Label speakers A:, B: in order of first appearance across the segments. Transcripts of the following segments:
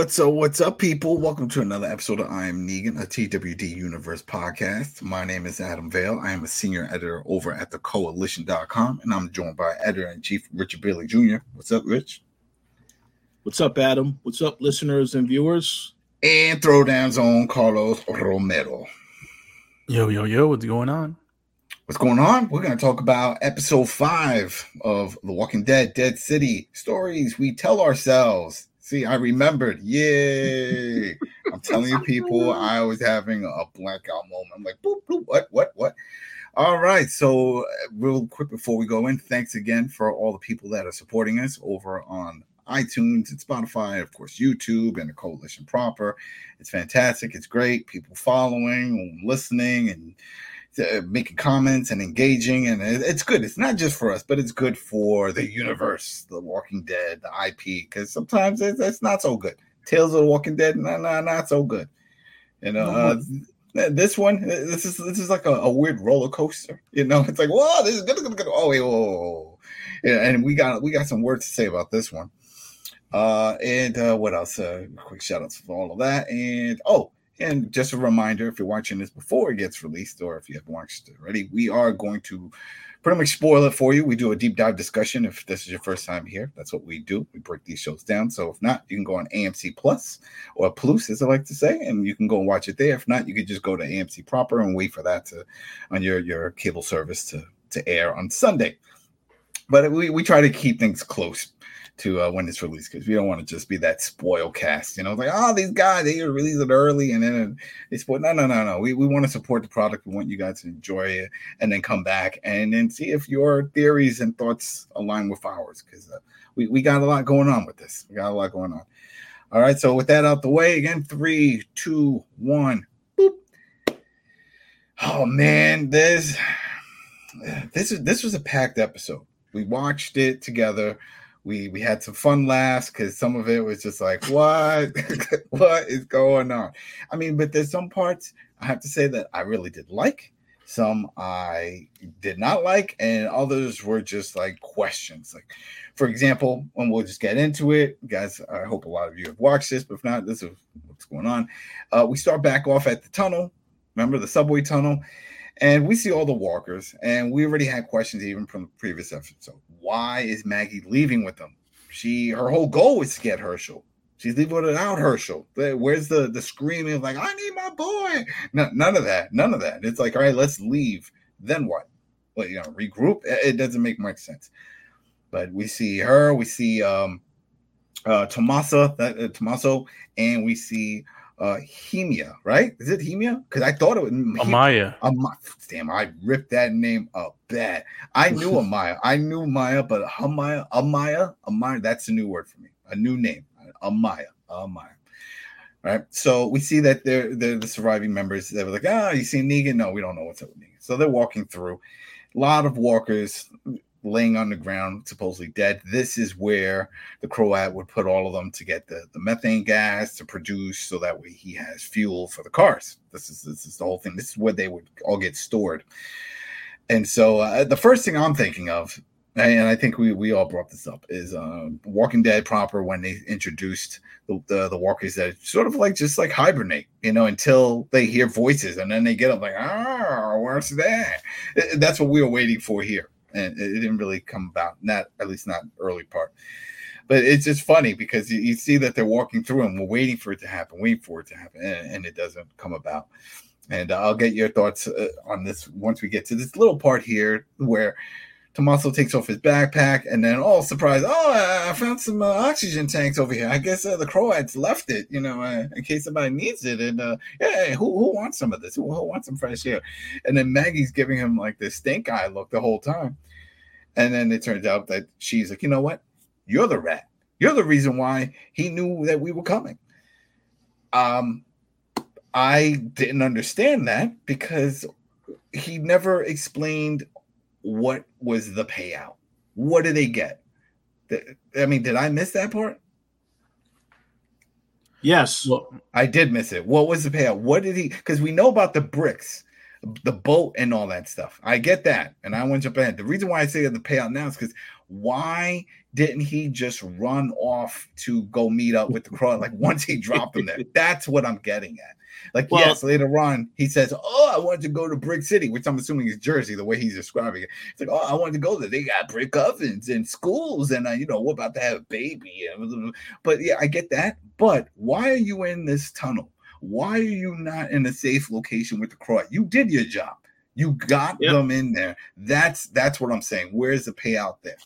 A: What's up? What's up, people? Welcome to another episode of I Am Negan, a TWD Universe podcast. My name is Adam Vale. I am a senior editor over at the coalition.com, and I'm joined by editor in chief Richard Bailey Jr. What's up, Rich?
B: What's up, Adam? What's up, listeners and viewers?
A: And Throwdown Zone Carlos Romero.
C: Yo, yo, yo, what's going on?
A: What's going on? We're going to talk about episode five of The Walking Dead Dead City stories we tell ourselves. See, I remembered. Yay. I'm telling you, people, I was having a blackout moment. I'm like, boop, boop, what, what, what? All right. So, uh, real quick before we go in, thanks again for all the people that are supporting us over on iTunes and Spotify, of course, YouTube and the coalition proper. It's fantastic. It's great. People following, listening, and uh, making comments and engaging and it- it's good. It's not just for us but it's good for the universe the walking dead the ip because sometimes it's, it's not so good. Tales of the walking dead nah, nah, not so good. You know uh, this one this is this is like a, a weird roller coaster you know? It's like whoa this is good, good, good. oh wait whoa, whoa, whoa. Yeah, and we got we got some words to say about this one. Uh and uh what else? Uh quick shout outs for all of that and oh and just a reminder if you're watching this before it gets released, or if you haven't watched it already, we are going to pretty much spoil it for you. We do a deep dive discussion if this is your first time here. That's what we do. We break these shows down. So if not, you can go on AMC Plus or Plus, as I like to say, and you can go and watch it there. If not, you could just go to AMC proper and wait for that to on your your cable service to to air on Sunday. But we, we try to keep things close to uh, when it's released because we don't want to just be that spoil cast, you know, like oh these guys they release it early and then they spoil. No, no, no, no. We we want to support the product. We want you guys to enjoy it and then come back and then see if your theories and thoughts align with ours because uh, we we got a lot going on with this. We got a lot going on. All right, so with that out the way, again, three, two, one, boop. Oh man, this this is this was a packed episode. We watched it together we we had some fun laughs because some of it was just like what? What is going on? I mean but there's some parts i have to say that i really did like some i did not like and others were just like questions like for example when we'll just get into it guys i hope a lot of you have watched this but if not this is what's going on. Uh, we start back off at the tunnel remember the subway tunnel and we see all the walkers and we already had questions even from the previous episode why is maggie leaving with them? She her whole goal is to get hershel. She's leaving without hershel. Where's the the screaming like i need my boy. No, none of that none of that. It's like all right let's leave. Then what? Well you know regroup it doesn't make much sense. But we see her we see um uh Tomasso that uh, and we see uh Hemia, right? Is it Hemia? Because I thought it was
C: Amaya.
A: Am- damn, I ripped that name up bad. I knew Amaya. I knew Maya, but Amaya, Amaya, Amaya, that's a new word for me. A new name. Amaya. Amaya. Right. So we see that they're they're the surviving members. They were like, ah, you see Negan? No, we don't know what's up with Negan. So they're walking through. A lot of walkers laying on the ground, supposedly dead. This is where the Croat would put all of them to get the, the methane gas to produce so that way he has fuel for the cars. This is this is the whole thing. This is where they would all get stored. And so uh, the first thing I'm thinking of, and I think we, we all brought this up, is uh, Walking Dead proper when they introduced the, the, the walkers that sort of like just like hibernate, you know, until they hear voices and then they get up like, ah, what's that? That's what we were waiting for here and it didn't really come about not at least not early part. But it's just funny because you, you, see that they're walking through and we're waiting for it to happen waiting for it to happen and, and it doesn't come about. And i'll get your thoughts uh, on this once we get to this little part here where Tomasso takes off his backpack and then, oh, surprise! Oh, I found some uh, oxygen tanks over here. I guess uh, the Croats left it, you know, uh, in case somebody needs it. And uh, yeah, who, who wants some of this? Who, who wants some fresh air? And then Maggie's giving him like this stink eye look the whole time. And then it turns out that she's like, you know what? You're the rat. You're the reason why he knew that we were coming. Um, I didn't understand that because he never explained what was the payout. What do they get I mean, did I miss that part?
B: Yes.
A: Well, I did miss it. What was the payout? What did he? Because we know about the bricks, the boat, and all that stuff. I get that, and I want to jump ahead. The reason why I say the payout now is because why didn't he just run off to go meet up with the Croat? Like once he dropped him there, that's what I'm getting at. Like well, yes, later on he says, "Oh, I wanted to go to Brick City," which I'm assuming is Jersey, the way he's describing it. It's like, "Oh, I wanted to go there. They got brick ovens and schools, and uh, you know, we're about to have a baby." But yeah, I get that. But why are you in this tunnel? Why are you not in a safe location with the Croat? You did your job. You got yep. them in there. That's that's what I'm saying. Where's the payout there?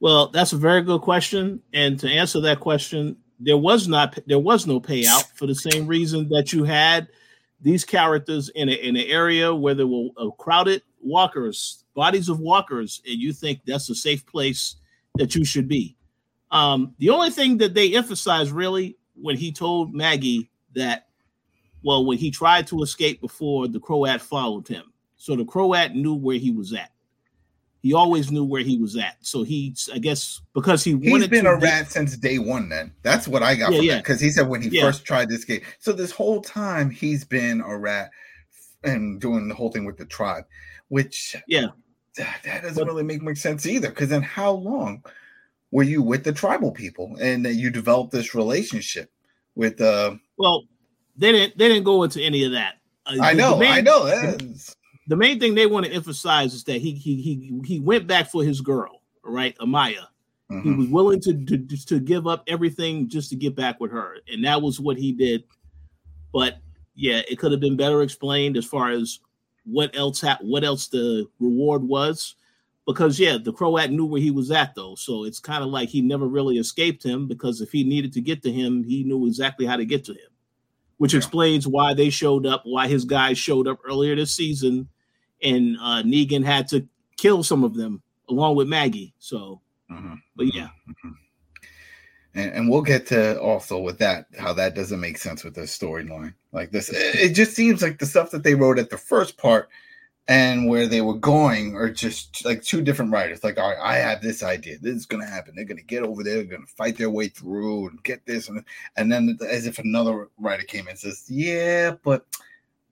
B: Well, that's a very good question. And to answer that question, there was not there was no payout for the same reason that you had these characters in a, in an area where there were uh, crowded walkers, bodies of walkers, and you think that's a safe place that you should be. Um, the only thing that they emphasized really when he told Maggie that, well, when he tried to escape before, the Croat followed him. So the Croat knew where he was at he always knew where he was at. So he, I guess, because he
A: he's been a rat since day one. Then that's what I got yeah, from yeah. that because he said when he yeah. first tried this game. So this whole time he's been a rat and doing the whole thing with the tribe, which
B: yeah,
A: that, that doesn't but, really make much sense either. Because then how long were you with the tribal people and you developed this relationship with? uh
B: Well, they didn't. They didn't go into any of that.
A: Uh, I know. I know. That's
B: the main thing they want to emphasize is that he he he he went back for his girl, right, Amaya. Mm-hmm. He was willing to, to to give up everything just to get back with her, and that was what he did. But yeah, it could have been better explained as far as what else ha- what else the reward was, because yeah, the Croat knew where he was at though, so it's kind of like he never really escaped him because if he needed to get to him, he knew exactly how to get to him which yeah. explains why they showed up, why his guys showed up earlier this season, and uh, Negan had to kill some of them along with Maggie. So, mm-hmm. but yeah. Mm-hmm.
A: And, and, we'll get to also with that how that doesn't make sense with this storyline like this. It, it just seems like the stuff that they wrote at the first part and where they were going are just like two different writers. Like, all right, I have this idea. This is going to happen. They're going to get over there. They're going to fight their way through and get this. And, and then, as if another writer came in and says, Yeah, but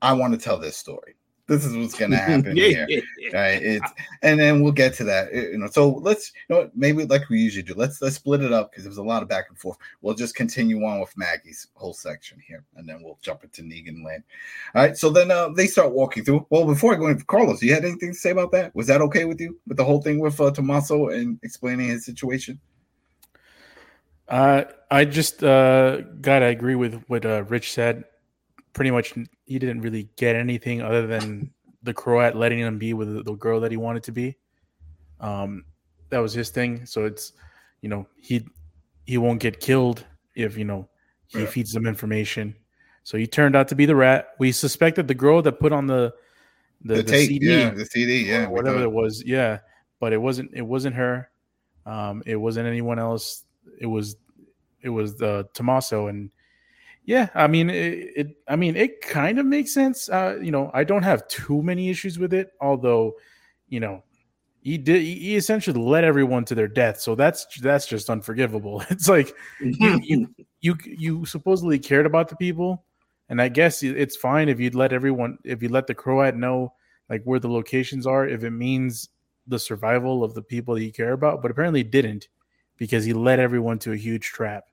A: I want to tell this story this is what's going to happen here, right? It's and then we'll get to that. You know, so let's you know maybe like we usually do. Let's let's split it up because there was a lot of back and forth. We'll just continue on with Maggie's whole section here, and then we'll jump into Negan Land. All right. So then uh, they start walking through. Well, before I go into Carlos, you had anything to say about that? Was that okay with you with the whole thing with uh, Tomasso and explaining his situation?
C: Uh, I just uh, got to agree with what uh, Rich said pretty much he didn't really get anything other than the Croat letting him be with the girl that he wanted to be. Um, that was his thing. So it's you know he he won't get killed if you know he yeah. feeds them information. So he turned out to be the rat. We suspected the girl that put on the
A: the, the, the tape, CD, yeah, the CD, yeah,
C: whatever it was, yeah. But it wasn't. It wasn't her. Um, it wasn't anyone else. It was it was the Tomasso, and yeah, I mean it, it, I mean it kind of makes sense. Uh, you know, I don't have too many issues with it, although, you know, he did he essentially led everyone to their death. So that's that's just unforgivable. It's like you, you you you supposedly cared about the people, and I guess it's fine if you'd let everyone if you let the Croat know like where the locations are if it means the survival of the people that you care about, but apparently didn't because he led everyone to a huge trap.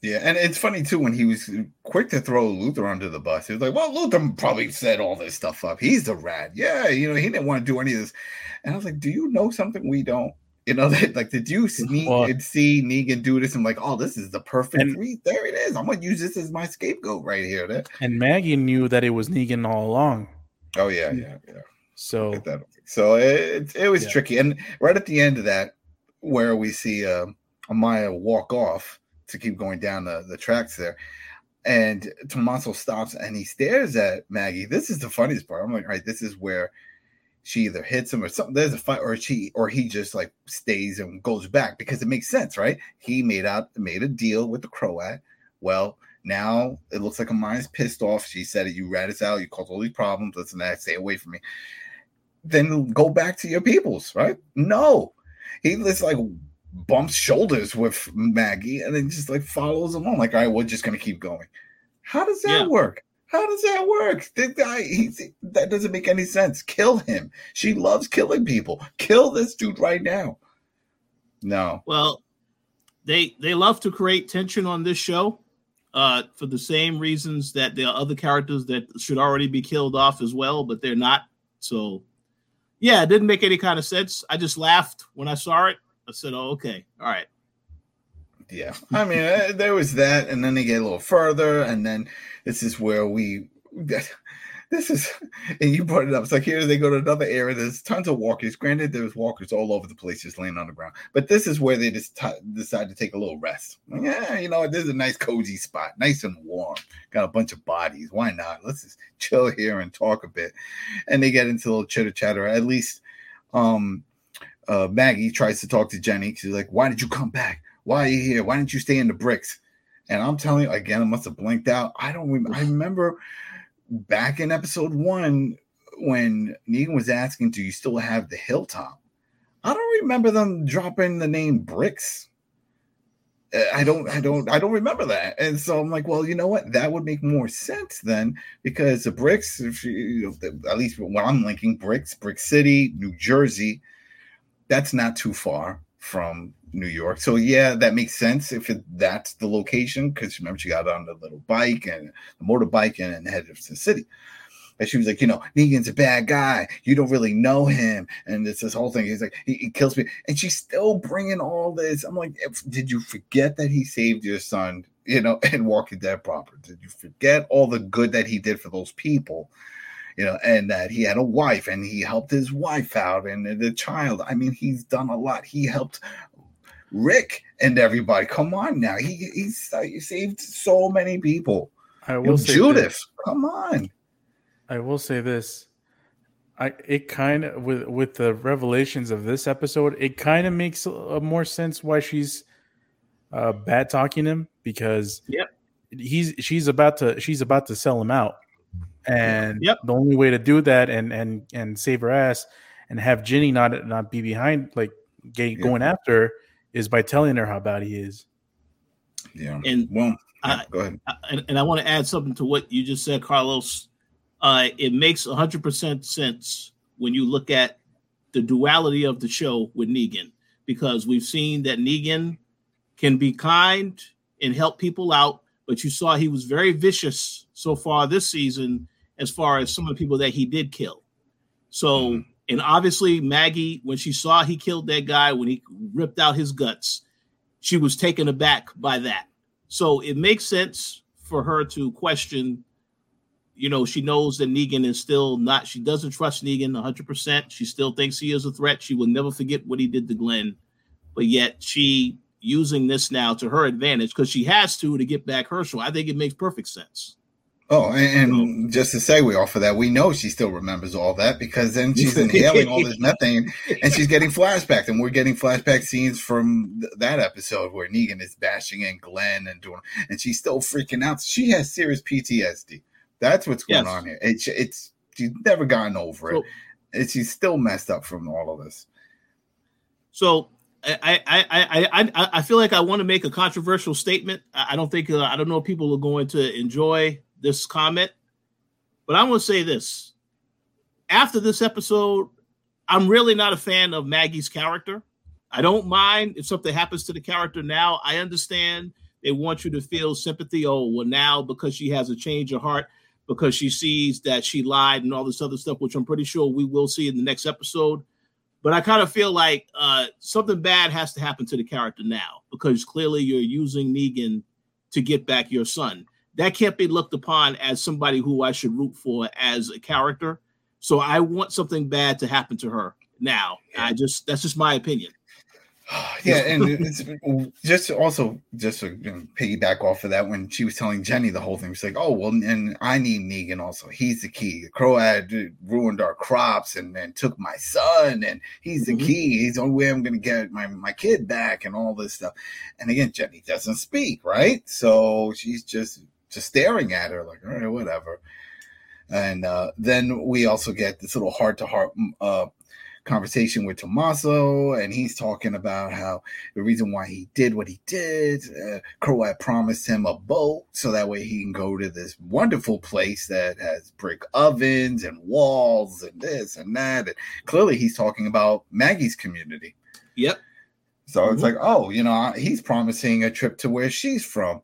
A: Yeah, and it's funny too when he was quick to throw Luther under the bus. He was like, "Well, Luther probably set all this stuff up. He's the rat. Yeah, you know, he didn't want to do any of this." And I was like, "Do you know something we don't?" You know, that, like, did you sneak well, and see Negan do this? I'm like, "Oh, this is the perfect and, three. There it is. I'm gonna use this as my scapegoat right here." That,
C: and Maggie knew that it was Negan all along.
A: Oh yeah, yeah, yeah.
C: So
A: so it it was yeah. tricky, and right at the end of that, where we see uh, Amaya walk off to keep going down the, the tracks there. And Tomasso stops and he stares at Maggie. This is the funniest part. I'm like, all right, this is where she either hits him or something. There's a fight, or she or he just like stays and goes back because it makes sense, right? He made out made a deal with the Croat. Well, now it looks like Amaya's pissed off. She said it, you rat us out, you caused all these problems. Listen, that stay away from me. Then go back to your peoples, right? No, He just like bumps shoulders with Maggie and then just like follows on. Like, all right, we're just gonna keep going. How does that yeah. work? How does that work? The guy, he, that doesn't make any sense. Kill him. She loves killing people. Kill this dude right now. No.
B: Well, they they love to create tension on this show uh, for the same reasons that there are other characters that should already be killed off as well, but they're not. So, yeah, it didn't make any kind of sense. I just laughed when I saw it. I said, "Oh, okay, all right."
A: Yeah, I mean, uh, there was that, and then they get a little further, and then this is where we this is and you brought it up. It's like here they go to another area. There's tons of walkers. Granted, there's walkers all over the place just laying on the ground. But this is where they just t- decide to take a little rest. Yeah, you know, this is a nice cozy spot, nice and warm. Got a bunch of bodies. Why not? Let's just chill here and talk a bit. And they get into a little chitter chatter. At least um uh Maggie tries to talk to Ginny. She's like, Why did you come back? Why are you here? Why didn't you stay in the bricks? And I'm telling you again, I must have blinked out. I don't remember. I remember back in episode one when Negan was asking, "Do you still have the hilltop?" I don't remember them dropping the name Bricks. Uh, I don't, I don't, I don't remember that. And so I'm like, well, you know what? That would make more sense then, because the bricks, if you, at least when I'm linking bricks, Brick City, New Jersey, that's not too far from New York. So yeah, that makes sense if it, that's the location because remember she got on the little bike and the motorbike and, and headed to the city. And she was like, you know, Negan's a bad guy. You don't really know him, and it's this whole thing. He's like, he, he kills me, and she's still bringing all this. I'm like, did you forget that he saved your son? You know, and Walking Dead proper. Did you forget all the good that he did for those people? You know, and that he had a wife and he helped his wife out and the child. I mean, he's done a lot. He helped Rick and everybody. Come on now. He he's uh, he saved so many people. I will you know, Judith. This. Come on.
C: I will say this. I it kind of with with the revelations of this episode, it kind of makes a, a more sense why she's uh bad talking him because
B: yeah,
C: he's she's about to she's about to sell him out. And yep. the only way to do that and and and save her ass and have Ginny not not be behind like gay, going after is by telling her how bad he is.
A: Yeah.
B: And well, I, go ahead. I, and, and I want to add something to what you just said, Carlos. Uh, it makes 100% sense when you look at the duality of the show with Negan, because we've seen that Negan can be kind and help people out, but you saw he was very vicious so far this season as far as some of the people that he did kill. So mm-hmm. And obviously, Maggie, when she saw he killed that guy, when he ripped out his guts, she was taken aback by that. So it makes sense for her to question. You know, she knows that Negan is still not, she doesn't trust Negan 100%. She still thinks he is a threat. She will never forget what he did to Glenn. But yet, she using this now to her advantage because she has to to get back Hershel. I think it makes perfect sense.
A: Oh, and, and just to segue off of that, we know she still remembers all that because then she's inhaling all this methane and she's getting flashbacks, and we're getting flashback scenes from th- that episode where Negan is bashing in Glenn and doing, and she's still freaking out. She has serious PTSD. That's what's going yes. on here. It's it's she's never gotten over so, it, and she's still messed up from all of this.
B: So I, I, I, I, I feel like I want to make a controversial statement. I don't think uh, I don't know if people are going to enjoy this comment, but I'm going to say this. After this episode, I'm really not a fan of Maggie's character. I don't mind if something happens to the character now. I understand they want you to feel sympathy. Oh, well, now because she has a change of heart, because she sees that she lied and all this other stuff, which I'm pretty sure we will see in the next episode. But I kind of feel like uh, something bad has to happen to the character now because clearly you're using Negan to get back your son that can't be looked upon as somebody who I should root for as a character. So I want something bad to happen to her now. I just that's just my opinion.
A: yeah, and it's just also just to you know, piggyback off of that when she was telling Ginny the whole thing, she's like, "Oh well, and I need Negan also. He's the key. The Croat had ruined our crops and, and took my son, and he's the mm-hmm. key. He's the only way I'm going to get my my kid back, and all this stuff." And again, Ginny doesn't speak, right? So she's just just staring at her like, all right, whatever. And uh, then we also get this little heart to heart conversation with Tomasso, and he's talking about how the reason why he did what he did. Uh, Croat had promised him a boat so that way he can go to this wonderful place that has brick ovens and walls and this and that. And clearly, he's talking about Maggie's community.
B: Yep.
A: So mm-hmm. it's like, oh, you know, he's promising a trip to where she's from.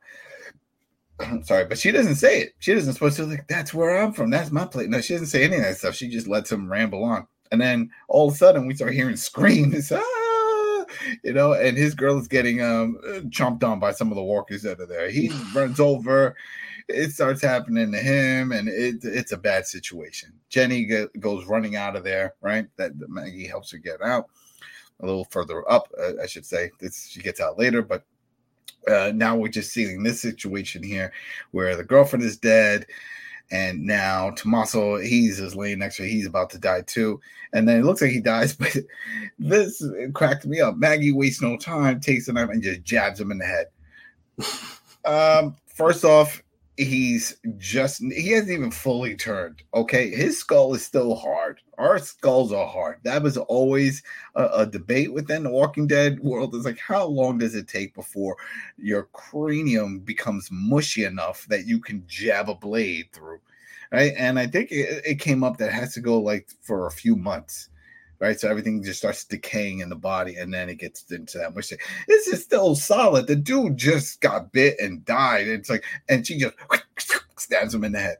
A: sorry, but she doesn't say it. She doesn't supposed to like that's where I'm from. That's my place. No, she doesn't say any of that stuff. She just lets him ramble on. And then all of a sudden we start hearing screams, ah, you know, and his girl is getting um chomped on by some of the walkers that are there. He runs over, it starts happening to him, and it, it's a bad situation. Ginny goes running out of there, right? That, that Maggie helps her get out a little further up, uh, I should say. This she gets out later, but uh, now we're just seeing this situation here where the girlfriend is dead and now Tomasso he's just laying next to her. He's about to die too, and then it looks like he dies. But this cracked me up. Maggie wastes no time, takes the knife and just jabs him in the head. um, first off, he's just he hasn't even fully turned okay? His skull is still hard. Our skulls are hard. That was always a, a, debate within the walking dead world. Is like how long does it take before your cranium becomes mushy enough that you can jab a blade through right? And i think it, it came up that has to go like for a few months right? So everything just starts decaying in the body, and then it gets into that mush. This is still solid. The dude just got bit and died. It's like, and she just stabs him in the head.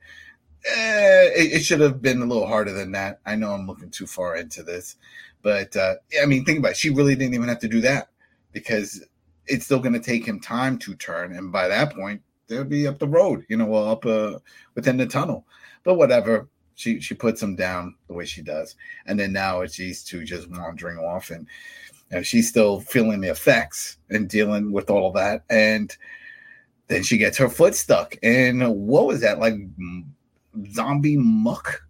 A: Eh, it, it, should have been a little harder than that. I know I'm looking too far into this, but uh, I mean, think about it. She really didn't even have to do that because it's still going to take him time to turn, and by that point, they'll be up the road, you know, well, up uh, within the tunnel. But whatever she she puts him down the way she does, and then now it's these two just wandering off, and you know, she's still feeling the effects and dealing with all of that, and then she gets her foot stuck, and what was that like zombie muck?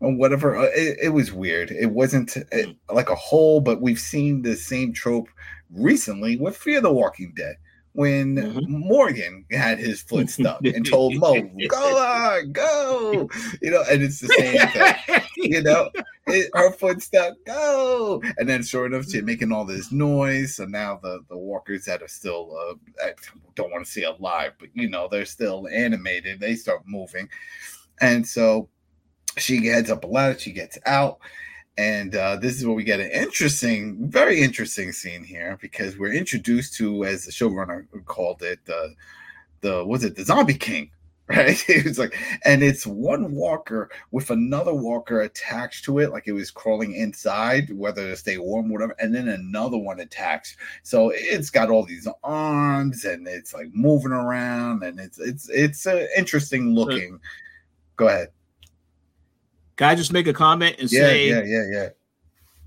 A: or whatever. Uh, it, it, was weird. It wasn't it, like a hole, but we've seen the same trope recently with Fear the Walking Dead, when mm-hmm. Morgan had his foot stuck and told Mo, "Go on, go," you know, and it's the same thing, you know. It, her foot stuck, go, and then sure enough, she's making all this noise. So now the the walkers that are still, uh, I don't want to say alive, but you know, they're still animated. They start moving, and so she heads up a ladder. She gets out and uh, this is where we get an interesting, very interesting scene here because we're introduced to, as the showrunner called it, the the was it the Zombie King, right? it was like, and it's one walker with another walker attached to it, like it was crawling inside, whether to stay warm, whatever, and then another one attached. So it's got all these arms and it's like moving around, and it's it's it's uh, interesting looking. Go ahead.
B: Can I just make a comment and
A: yeah,
B: say,
A: yeah, yeah, yeah.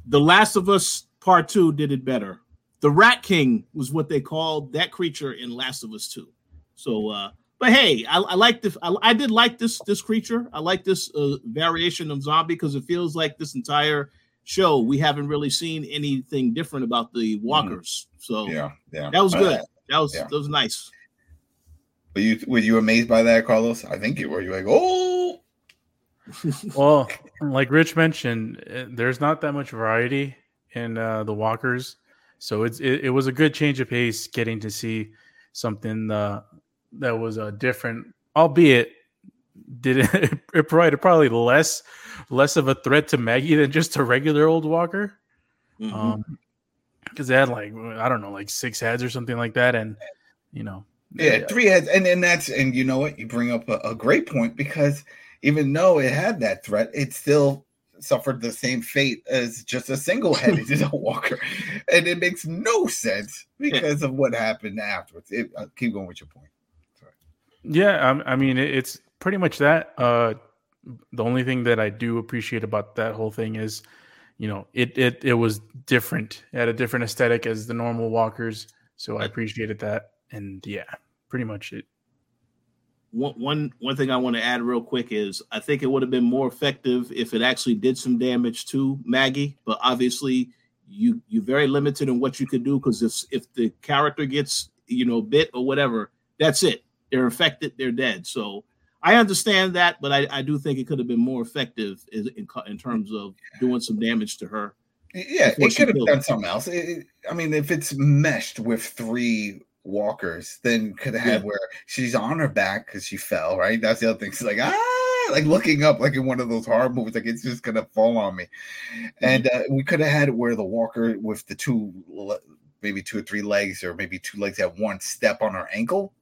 B: The Last of Us Part Two did it better. The Rat King was what they called that creature in Last of Us Two. So, uh, but hey, I, I like this. I, I, did like this this creature. I like this uh, variation of zombie because it feels like this entire show we haven't really seen anything different about the mm. walkers. So
A: yeah, yeah,
B: that was good. That was yeah. that was nice.
A: Were you were you amazed by that, Carlos? I think you were. You like, oh,
C: well, like Rich mentioned, eh, there's not that much variety in uh, the walkers, so it's it, it, was a good change of pace getting to see something uh, that was uh, different, albeit did it, it provided probably less less of a threat to Maggie than just a regular old walker. Mm-hmm. Um, because they had like I don't know, like six heads or something like that, and you know,
A: yeah, three heads, and and that's and you know what, you bring up a, a great point because even though it had that threat, it still suffered the same fate as just a single headed walker. And it makes no sense because of what happened afterwards. It, uh, keep going with your point. Sorry.
C: Yeah, I, I mean, it, it's pretty much that. Uh, the only thing that I do appreciate about that whole thing is, you know, it it it was different. It had a different aesthetic as the normal walkers, so I appreciated that. And yeah, pretty much it
B: one, one one thing I want to add real quick is I think it would have been more effective if it actually did some damage to Maggie, but obviously you you're very limited in what you could do because if if the character gets you know bit or whatever, that's it. They're infected, they're dead. So I understand that, but I, I do think it could have been more effective in, in, in terms of doing some damage to her.
A: Yeah, it could have done something else. It, I mean, if it's meshed with three walkers, then could have had yeah. where she's on her back because she fell, right? That's the other thing. She's like, ah, like looking up, like in one of those horror movies, like it's just gonna fall on me. Mm-hmm. And uh, we could have had where the walker with the two, maybe two or three legs, or maybe two legs at one, step on her ankle.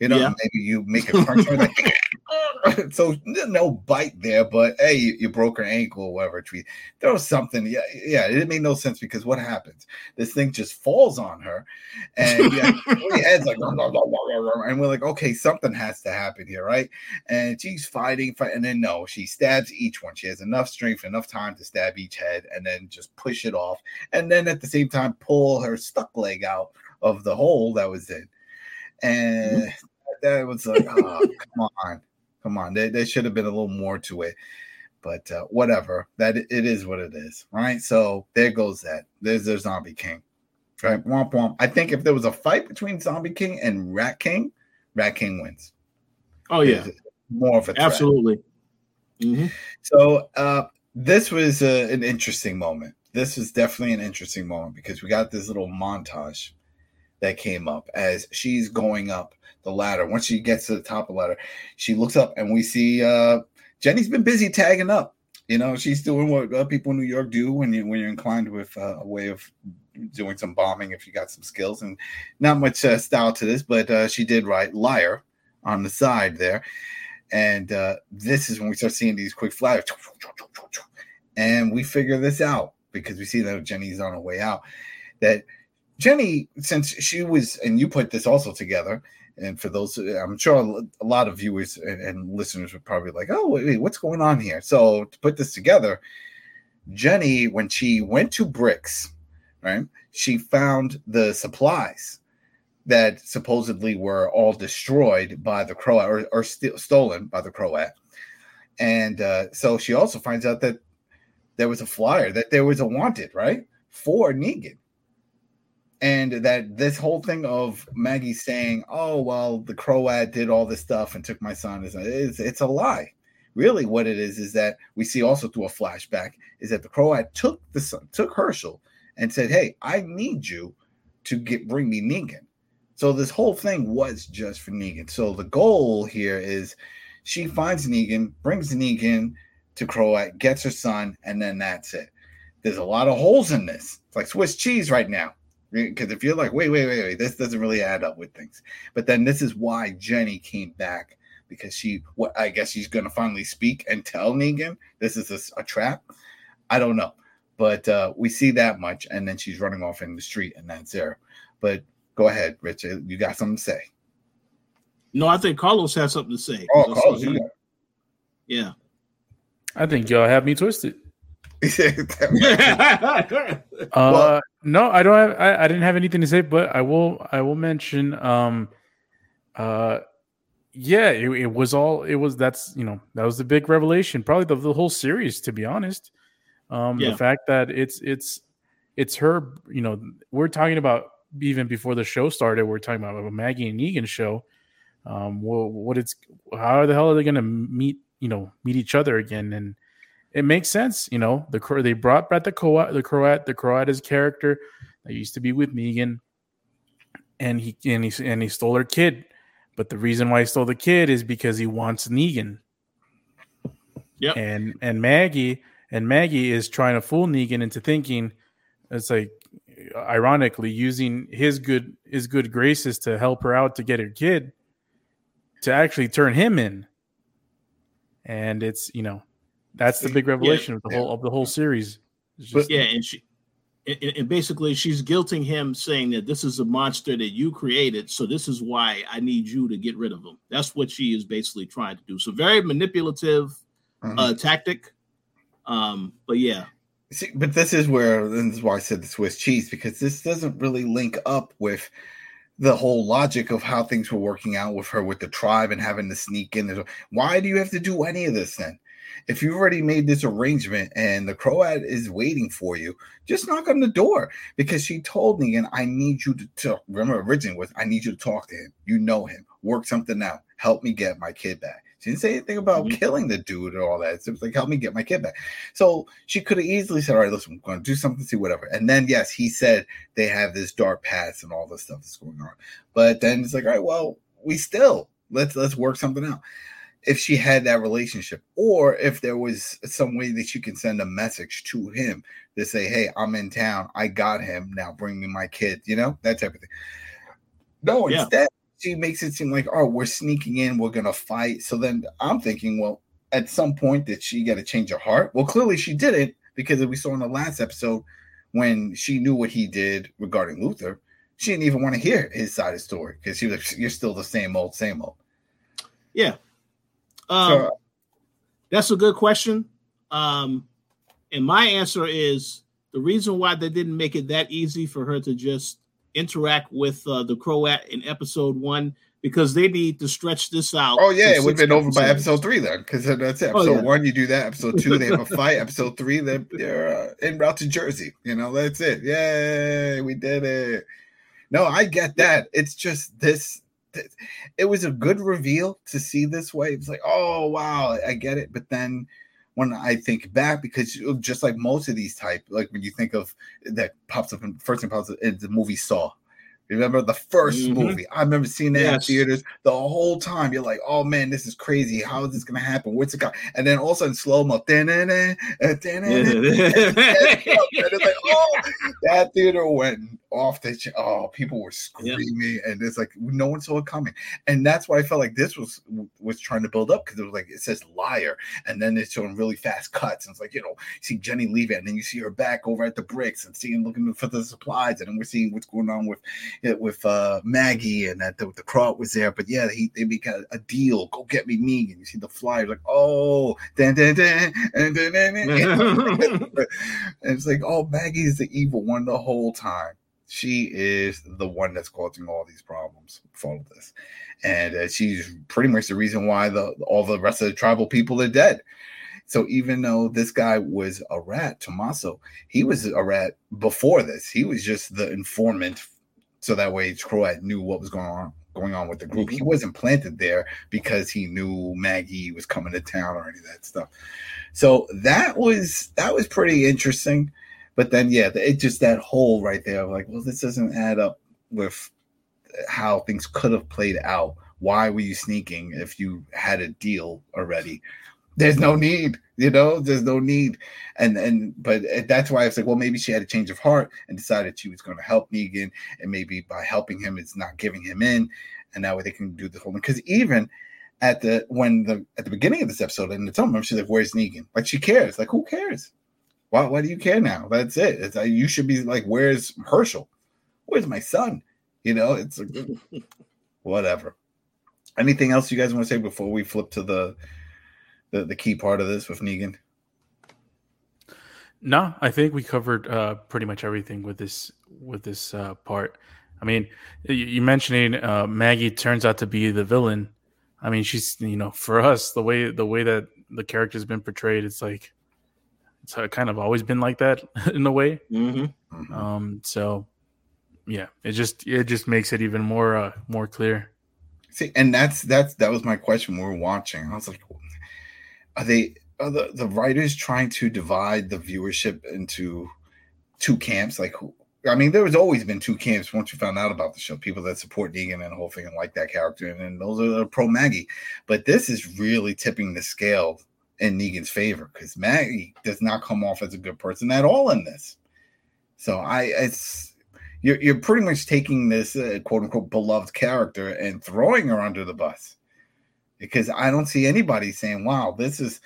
A: You know, yeah. maybe you make a crunch like so no bite there, but hey, you, you broke her ankle or whatever. Tweet there was something. Yeah, yeah, it made no sense because what happens? This thing just falls on her, and yeah, heads like, and we're like, okay, something has to happen here, right? And she's fighting, fight, and then no, she stabs each one. She has enough strength, enough time to stab each head, and then just push it off, and then at the same time pull her stuck leg out of the hole that was in, and. Mm-hmm. That was like, oh, come on Come on, there, there should have been a little more to it, but uh, whatever. That it is what it is, right? So there goes that. There's their Zombie King, right? Womp womp. I think if there was a fight between Zombie King and Rat King, Rat King wins.
B: Oh yeah,
A: more of a threat.
B: absolutely.
A: Mm-hmm. So uh, this was uh, an interesting moment. This was definitely an interesting moment because we got this little montage that came up as she's going up the ladder. Once she gets to the top of the ladder, she looks up and we see uh, Ginny's been busy tagging up. You know, she's doing what people in New York do when you when you're inclined with uh, a way of doing some bombing if you got some skills and not much uh, style to this, but uh, she did write liar on the side there. And uh, this is when we start seeing these quick flags. And we figure this out because we see that Ginny's on her way out. That Ginny, since she was, and you put this also together, and for those, I'm sure a lot of viewers and, and listeners would probably like, oh, wait, what's going on here? So to put this together, Ginny, when she went to Bricks, right, she found the supplies that supposedly were all destroyed by the Croat or, or st- stolen by the Croat. And uh, so she also finds out that there was a flyer, that there was a wanted, right, for Negan and that this whole thing of Maggie saying, "Oh well, the Croat did all this stuff and took my son," is it's, it's a lie. Really, what it is is that we see also through a flashback is that the Croat took the son, took Hershel, and said, "Hey, I need you to get bring me Negan." So this whole thing was just for Negan. So the goal here is she finds Negan, brings Negan to Croat, gets her son, and then that's it. There's a lot of holes in this. It's like Swiss cheese right now. Because if you're like, wait, wait, wait, wait, this doesn't really add up with things. But then this is why Ginny came back because she, what I guess she's going to finally speak and tell Negan this is a, a trap. I don't know, but uh, we see that much, and then she's running off in the street, and that's there. But go ahead, Richard. You got something to say?
B: No, I think Carlos has something to say.
A: Oh, Carlos,
B: yeah.
C: I think y'all have me twisted. uh, no, I don't have. I, I, didn't have anything to say, but I will. I will mention. Um, uh, yeah, it, it, was all. It was that's you know that was the big revelation, probably the, the whole series, to be honest. Um, yeah. the fact that it's it's it's her. You know, we're talking about even before the show started. We're talking about a Maggie and Negan show. Um, well, what it's how the hell are they going to meet? You know, meet each other again and it makes sense. You know, the they brought back the Croat, the Croat, the Croat as character that used to be with Negan, and he and he and he stole her kid. But the reason why he stole the kid is because he wants Negan.
B: Yep.
C: And and Maggie and Maggie is trying to fool Negan into thinking it's like ironically using his good his good graces to help her out to get her kid to actually turn him in. And it's you know that's the big revelation yeah, of the whole of the whole series.
B: Just, yeah, and she and basically she's guilting him saying that this is a monster that you created so this is why i need you to get rid of him. That's what she is basically trying to do. So very manipulative mm-hmm. uh tactic. Um but yeah.
A: See, but this is where this is why i said the swiss cheese because this doesn't really link up with the whole logic of how things were working out with her with the tribe and having to sneak in. Why do you have to do any of this then if you've already made this arrangement and the Croat is waiting for you, just knock on the door because she told me, and I need you to, to remember originally was I need you to talk to him. You know him, work something out, help me get my kid back. She didn't say anything about mm-hmm. killing the dude or all that. It was like, help me get my kid back. So she could have easily said, all right, listen, I'm going to do something, see whatever. And then, yes, he said they have this dark past and all this stuff that's going on. But then it's like, all right, well, we still let's let's work something out. If she had that relationship, or if there was some way that you can send a message to him to say, "Hey, I'm in town. I got him. Now bring me my kid." You know that type of thing. No, yeah. instead she makes it seem like, oh, we're sneaking in, we're gonna fight. So then I'm thinking, well, at some point did she get a change of heart? Well, clearly she didn't, because we saw in the last episode when she knew what he did regarding Luther, she didn't even want to hear his side of the story because she was like, You're still the same old, same old.
B: Yeah. Um, so, that's a good question. Um, and my answer is the reason why they didn't make it that easy for her to just interact with uh, the Croat in episode one because they need to stretch this out.
A: Oh yeah, it would have been over by episode three then, because that's it. Oh, episode oh, yeah. one, you do that. Episode two, they have a fight. episode three, they're, they're uh, en route to Jersey. You know, that's it. Yay, we did it. No, I get that. It's just this. It was a good reveal to see this way. It's like, oh wow, I get it. But then when I think back, because just like most of these type, like when you think of that pops up in first thing pops up in the movie Saw. Remember the 1st mm-hmm. movie? I remember seeing that yes. in theaters the whole time. You're like, oh man, this is crazy. How is this gonna happen? What's it got? And then all of a sudden, slow mo, and it's like, oh, that theater went off the ch- oh people were screaming yep. and it's like no one saw it coming and that's why i felt like this was was trying to build up because it was like it says liar and then it's showing really fast cuts and it's like you know see ginny leave it and then you see her back over at the bricks and seeing looking for the supplies and then we're seeing what's going on with with uh maggie and that the, the crowd was there but yeah he they make a, a deal go get me me and you see the flyer like oh dan, dan, dan, and, dan, dan, dan. and it's like oh maggie is the evil one the whole time she is the one that's causing all these problems for all of this, and uh, she's pretty much the reason why the all the rest of the tribal people are dead. So even though this guy was a rat, Tomasso, he was a rat before this. He was just the informant, so that way Croat knew what was going on going on with the group. He mm-hmm. wasn't planted there because he knew Maggie was coming to town or any of that stuff. So that was that was pretty interesting. But then, yeah, it just that hole right there. Like, well, this doesn't add up with how things could have played out. Why were you sneaking if you had a deal already? There's no need, you know. There's no need, and and but eh, that's why I was like, well, maybe she had a change of heart and decided she was going to help Negan, and maybe by helping him, it's not giving him in, and that way they can do the whole thing. Because even at the when the at the beginning of this episode, and the time, she's like, "Where's Negan?" Like she cares. Like who cares? Why, why do you care now? That's it. It's, uh, you should be like, where's Hershel? Where's my son? You know, it's whatever. Anything else you guys want to say before we flip to the, the the key part of this with Negan?
C: No, I think we covered uh, pretty much everything with this with this uh, part. I mean, you mentioning uh, Maggie turns out to be the villain. I mean, she's you know for us the way the way that the character's been portrayed, it's like it's kind of always been like that in a way. Mm-hmm. mm-hmm. Um, so yeah, it just it just makes it even more uh, more clear.
A: See, and that's that's that was my question when we were watching. I was like, are they are the, the writers trying to divide the viewership into two camps? Like, I mean, there has always been two camps once you found out about the show. People that support Negan and the whole thing and like that character, and then those are the pro Maggie. But this is really tipping the scale in Negan's favor because Maggie does not come off as a good person at all in this. So I, it's you're you're pretty much taking this uh, quote unquote beloved character and throwing her under the bus because I don't see anybody saying, "Wow, this is."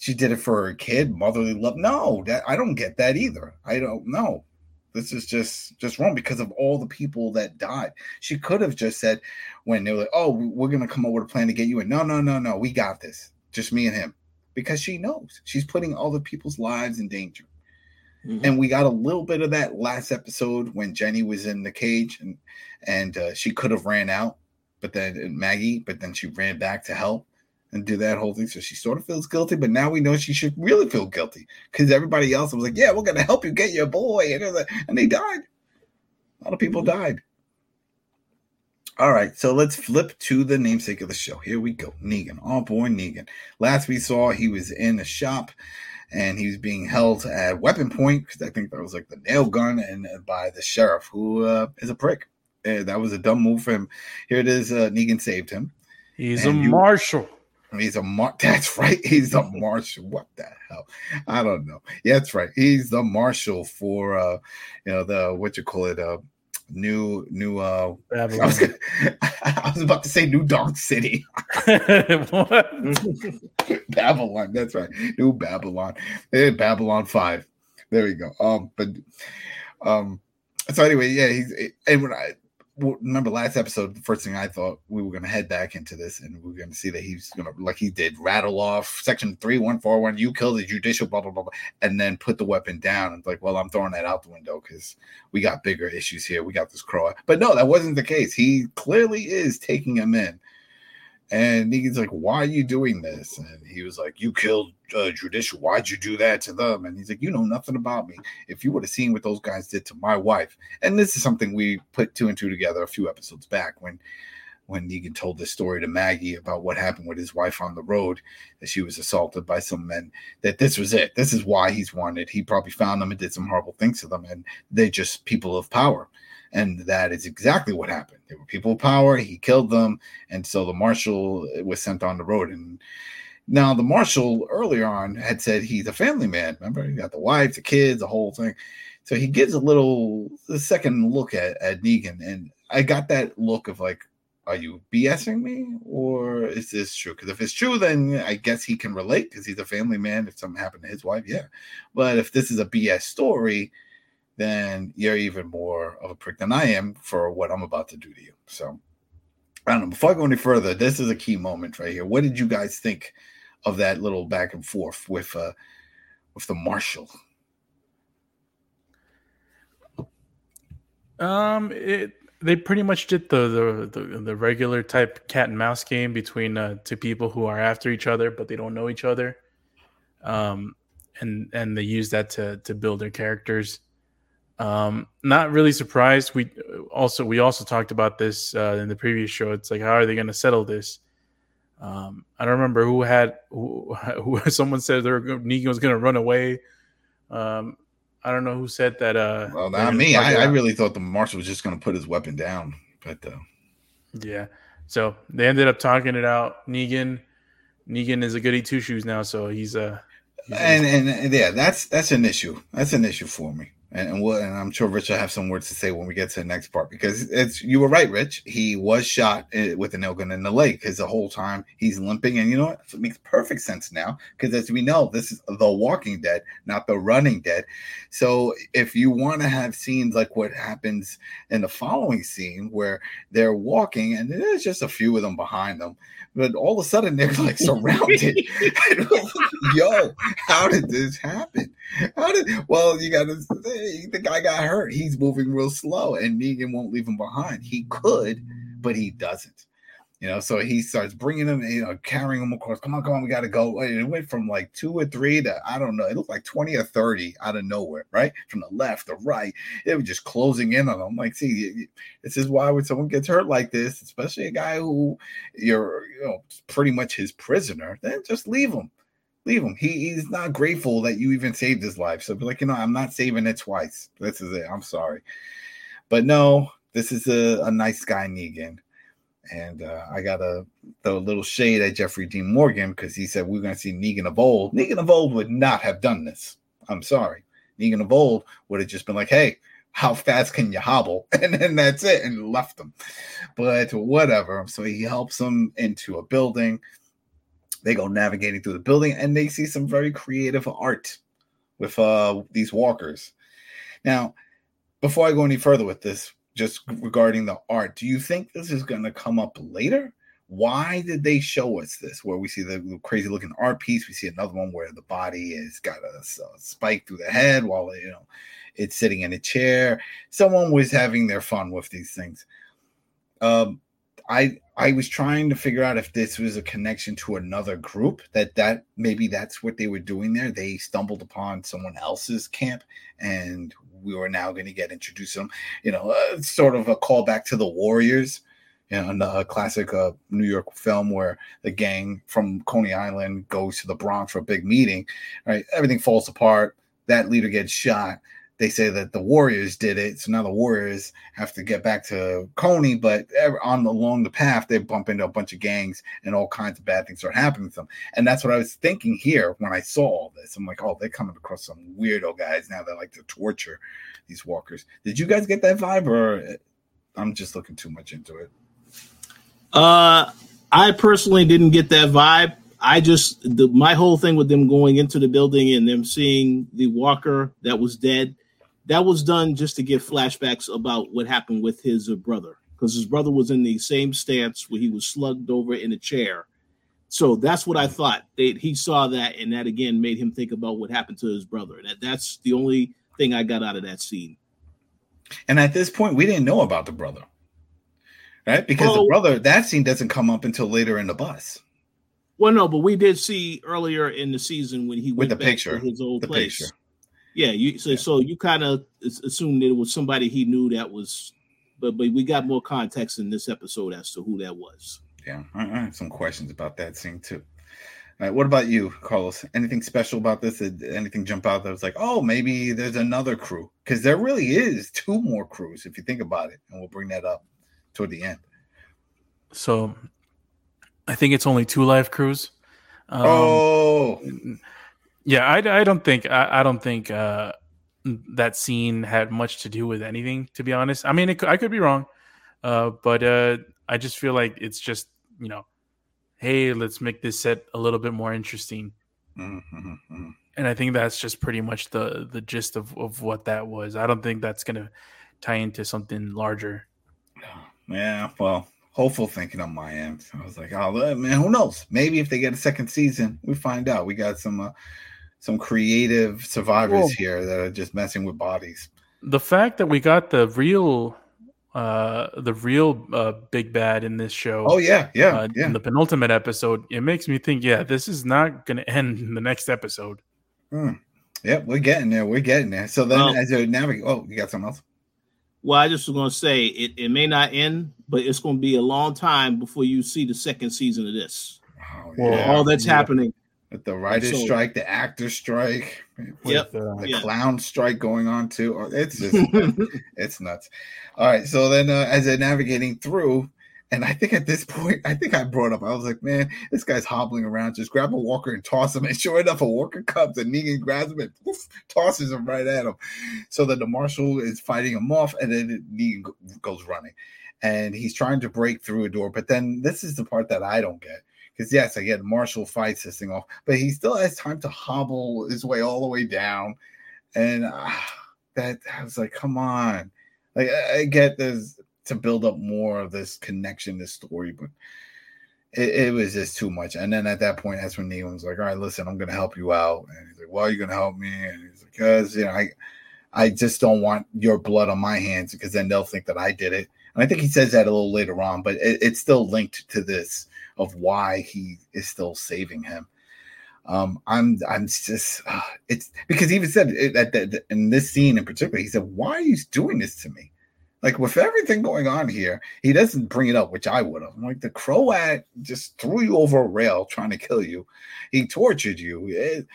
A: She did it for her kid, motherly love. No, that I don't get that either. I don't know. This is just just wrong because of all the people that died. She could have just said when they were like, "Oh, we're gonna come up with a plan to get you in." No, no, no, no. We got this. Just me and him because she knows she's putting other people's lives in danger. Mm-hmm. And we got a little bit of that last episode when Ginny was in the cage and and uh, she could have ran out, but then Maggie, but then she ran back to help and do that whole thing. So she sort of feels guilty, but now we know she should really feel guilty because everybody else was like, "Yeah, we're gonna help you get your boy," and, like, and they died. A lot of people died. All right, so let's flip to the namesake of the show. Here we go. Negan, all boy Negan. Last we saw, he was in a shop and he was being held at weapon point because I think that was like the nail gun and uh, by the sheriff who uh, is a prick. Uh, that was a dumb move for him. Here it is. Uh, Negan saved him.
C: He's and a you, marshal.
A: He's a mar. That's right. He's a marshal. What the hell? I don't know. Yeah, that's right. He's the marshal for uh, you know the what you call it uh new new uh I was, gonna, I was about to say New Dog City. Babylon, that's right. New Babylon. Hey, Babylon 5. There we go. Um but um so anyway, yeah, he's and when I remember last episode, the first thing I thought we were going to head back into this and we are going to see that he's going to, like he did, rattle off section 3141, you killed the judicial, blah, blah, blah, blah, and then put the weapon down. And like, well, I'm throwing that out the window because we got bigger issues here. We got this Croat. But no, that wasn't the case. He clearly is taking him in and Negan's like, Why are you doing this? And he was like, You killed uh, Judicial. Why'd you do that to them? And he's like, You know nothing about me. If you would have seen what those guys did to my wife, and this is something we put two and two together a few episodes back when when Negan told this story to Maggie about what happened with his wife on the road, that she was assaulted by some men, that this was it. This is why he's wanted. He probably found them and did some horrible things to them, and they're just people of power. And that is exactly what happened. They were people of power. He killed them. And so the marshal uh, was sent on the road. And now the marshal earlier on had said he's a family man. Remember, he got the wife, the kids, the whole thing. So he gives a little a second look at, at Negan. And I got that look of like, are you BSing me or is this true? Because if it's true, then I guess he can relate because he's a family man. If something happened to his wife, yeah. But if this is a BS story, then you're even more of a prick than I am for what I'm about to do to you. So I don't know. Before I go any further, this is a key moment right here. What did you guys think of that little back and forth with uh with the marshal?
C: Um, it they pretty much did the the the, the regular type cat and mouse game between uh, two people who are after each other but they don't know each other. Um, and and they use that to to build their characters. Um, not really surprised. We also we also talked about this uh, in the previous show. It's like how are they going to settle this? Um, I don't remember who had who, who someone said they Negan was going to run away. Um, I don't know who said that. Uh,
A: well, not me. I, I, really thought the marshal was just going to put his weapon down, but uh...
C: yeah. So they ended up talking it out. Negan, Negan is a goody two shoes now, so he's uh.
A: He's and, and and yeah, that's that's an issue. That's an issue for me and, and, we'll, and I'm sure Rich will have some words to say when we get to the next part because it's you were right, Rich. He was shot eh, with a nail gun in the leg because the whole time he's limping, and you know what? It makes perfect sense now because as we know, this is the Walking Dead, not the Running Dead. So if you want to have scenes like what happens in the following scene where they're walking and there's just a few of them behind them, but all of a sudden they're like surrounded. Yo, how did this happen? How did? Well, you got to the guy got hurt. He's moving real slow, and Negan won't leave him behind. He could, but he doesn't. You know, so he starts bringing him, you know, carrying him across. Come on, come on, we got to go. And it went from like two or three to I don't know. It looked like twenty or thirty out of nowhere, right from the left, the right. It was just closing in on him. Like, see, this is why when someone gets hurt like this, especially a guy who you're, you know, pretty much his prisoner, then just leave him leave him. He, he's not grateful that you even saved his life. So be like, you know, I'm not saving it twice. This is it. I'm sorry. But no, this is a, a nice guy, Negan. And uh, I got to throw a little shade at Jeffrey Dean Morgan because he said we are going to see Negan of old. Negan of old would not have done this. I'm sorry. Negan of old would have just been like, hey, how fast can you hobble? And then that's it, and left him. But whatever. So he helps him into a building. They go navigating through the building and they see some very creative art with uh, these walkers. Now, before I go any further with this, just regarding the art, do you think this is going to come up later? Why did they show us this? Where we see the crazy looking art piece, we see another one where the body has got a, a spike through the head while you know it's sitting in a chair. Someone was having their fun with these things. Um, I I was trying to figure out if this was a connection to another group that that maybe that's what they were doing there. They stumbled upon someone else's camp, and we were now going to get introduced to them. You know, uh, sort of a callback to the Warriors you know, a classic uh, New York film where the gang from Coney Island goes to the Bronx for a big meeting, right? Everything falls apart. That leader gets shot. They say that the Warriors did it, so now the Warriors have to get back to Coney. But on along the path, they bump into a bunch of gangs, and all kinds of bad things start happening to them. And that's what I was thinking here when I saw all this. I'm like, oh, they're coming across some weirdo guys now that like to torture these walkers. Did you guys get that vibe, or I'm just looking too much into it?
B: Uh, I personally didn't get that vibe. I just the, my whole thing with them going into the building and them seeing the walker that was dead, that was done just to give flashbacks about what happened with his brother because his brother was in the same stance where he was slugged over in a chair. So that's what I thought. They, he saw that, and that again made him think about what happened to his brother. That that's the only thing I got out of that scene.
A: And at this point, we didn't know about the brother right? Because well, the brother that scene doesn't come up until later in the bus.
B: Well, no, but we did see earlier in the season when he
A: went with the picture,
B: his old the place. Picture. Yeah, you so yeah. so you kind of assumed it was somebody he knew that was, but but we got more context in this episode as to who that was.
A: Yeah, I have some questions about that scene too. All right, what about you, Carlos? Anything special about this? Did anything jump out that was like, oh, maybe there's another crew? Because there really is two more crews if you think about it, and we'll bring that up toward the end.
C: So I think it's only two live crews.
A: Um, oh,
C: yeah. I, I don't think I, I don't think uh, that scene had much to do with anything. To be honest, I mean, it, I could be wrong, uh, but uh, I just feel like it's just you know, hey, let's make this set a little bit more interesting. Mm-hmm, mm-hmm. And I think that's just pretty much the the gist of, of what that was. I don't think that's gonna tie into something larger.
A: Yeah, well, hopeful thinking on my end. I was like, oh man, who knows? Maybe if they get a second season, we find out. We got some uh, some creative survivors well, here that are just messing with bodies.
C: The fact that we got the real uh the real uh big bad in this show
A: oh yeah yeah,
C: uh,
A: yeah.
C: in the penultimate episode it makes me think yeah this is not gonna end in the next episode
A: mm. yeah we're getting there we're getting there so then as you navigate oh you got something else
B: well, I just was going to say it, it may not end, but it's going to be a long time before you see the second season of this. Oh, yeah. Well, all that's yeah. happening.
A: With the writer's so, strike, the actor strike,
B: yep.
A: the, the yeah. clown strike going on too. Oh, it's just it's nuts. All right, so then uh, as they're navigating through, and I think at this point, I think I brought up, I was like, man, this guy's hobbling around. Just grab a walker and toss him. And sure enough, a walker comes and Negan grabs him and tosses him right at him. So that the marshal is fighting him off, and then Negan goes running. And he's trying to break through a door. But then this is the part that I don't get. Because, yes, get Marshall fights this thing off, but he still has time to hobble his way all the way down. And uh, that, I was like, come on. Like, I, I get this to build up more of this connection, this story, but it, it, was just too much. And then at that point, that's when Negan was like, "All right, listen, I'm going to help you out." And he's like, "Why are you going to help me?" And he's like, "Cause you know, I, I just don't want your blood on my hands because then they'll think that I did it." And I think he says that a little later on, but it, it's still linked to this of why he is still saving him. Um, I'm, I'm just, uh, it's because he even said in this scene in particular, he said, "Why are you doing this to me?" Like with everything going on here, he doesn't bring it up, which I would have. Like the Croat just threw you over a rail trying to kill you. He tortured you. It,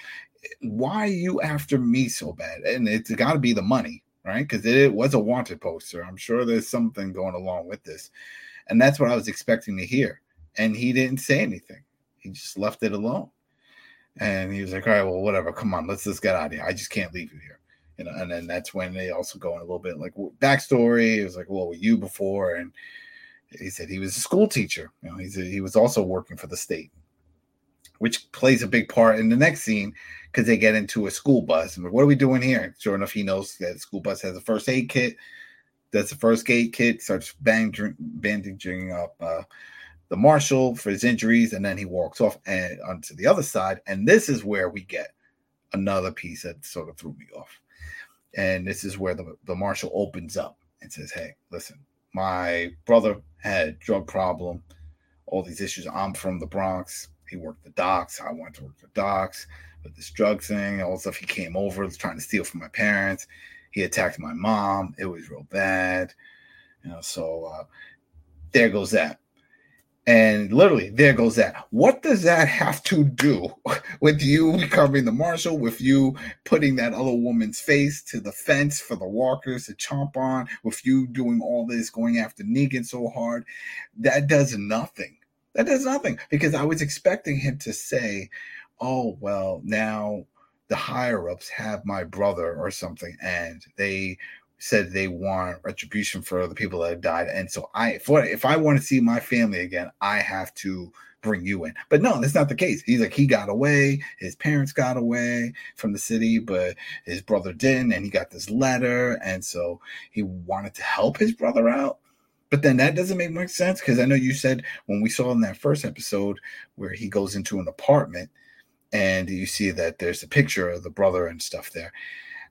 A: why are you after me so bad? And it's got to be the money, right? Because it, it was a wanted poster. I'm sure there's something going along with this, and that's what I was expecting to hear. And he didn't say anything. He just left it alone. And he was like, "All right, well, whatever. Come on, let's just get out of here. I just can't leave you here." you know, and then that's when they also go in a little bit like backstory. It was like, well, were you before? And he said he was a school teacher. You know, he's a, he was also working for the state, which plays a big part in the next scene because they get into a school bus. And like, what are we doing here? Sure enough, he knows that school bus has a first aid kit. That's the first aid kit. Starts bandaging up uh, the marshal for his injuries, and then he walks off and onto the other side. And this is where we get another piece that sort of threw me off and this is where the, the marshal opens up and says, Hey, listen, my brother had drug problem, all these issues. I'm from the Bronx. He worked the docks. I went to work the docks. But this drug thing, all stuff he came over trying to steal from my parents. He attacked my mom. It was real bad. You know, so uh, there goes that. And literally, there goes that. What does that have to do with you becoming the marshal, with you putting that other woman's face to the fence for the walkers to chomp on, with you doing all this, going after Negan so hard? That does nothing. That does nothing because I was expecting him to say, oh, well, now the higher ups have my brother or something, and they said they want retribution for the people that have died. And so I, if I want to see my family again, I have to bring you in. But no, that's not the case. He's like he got away, his parents got away from the city, but his brother didn't, and he got this letter, and so he wanted to help his brother out. But then that doesn't make much sense because I know you said when we saw in that first episode where he goes into an apartment and you see that there's a picture of the brother and stuff there.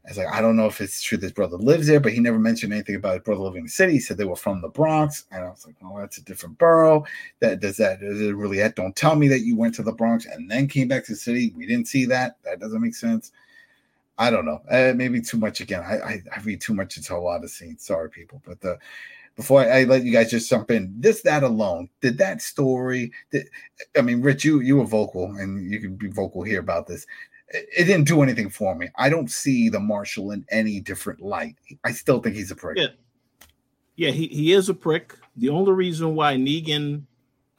A: It's like I don't know if it's true that his brother lives there, but he never mentioned anything about his brother living in the city. He said they were from the Bronx, and I was like, "Oh, that's a different borough." That does that it really? That don't tell me that you went to the Bronx and then came back to the city. We didn't see that. That doesn't make sense. I don't know. Uh, maybe too much again. I, I, I read too much into a lot of scenes. Sorry, people. But the before I, I, let you guys just jump in, this that alone, did that story? Did, I mean, Rich, you you were vocal, and you can be vocal here about this it didn't do anything for me. I don't see the marshal in any different light. I still think he's a prick.
B: Yeah, yeah, he, he is a prick. The only reason why Negan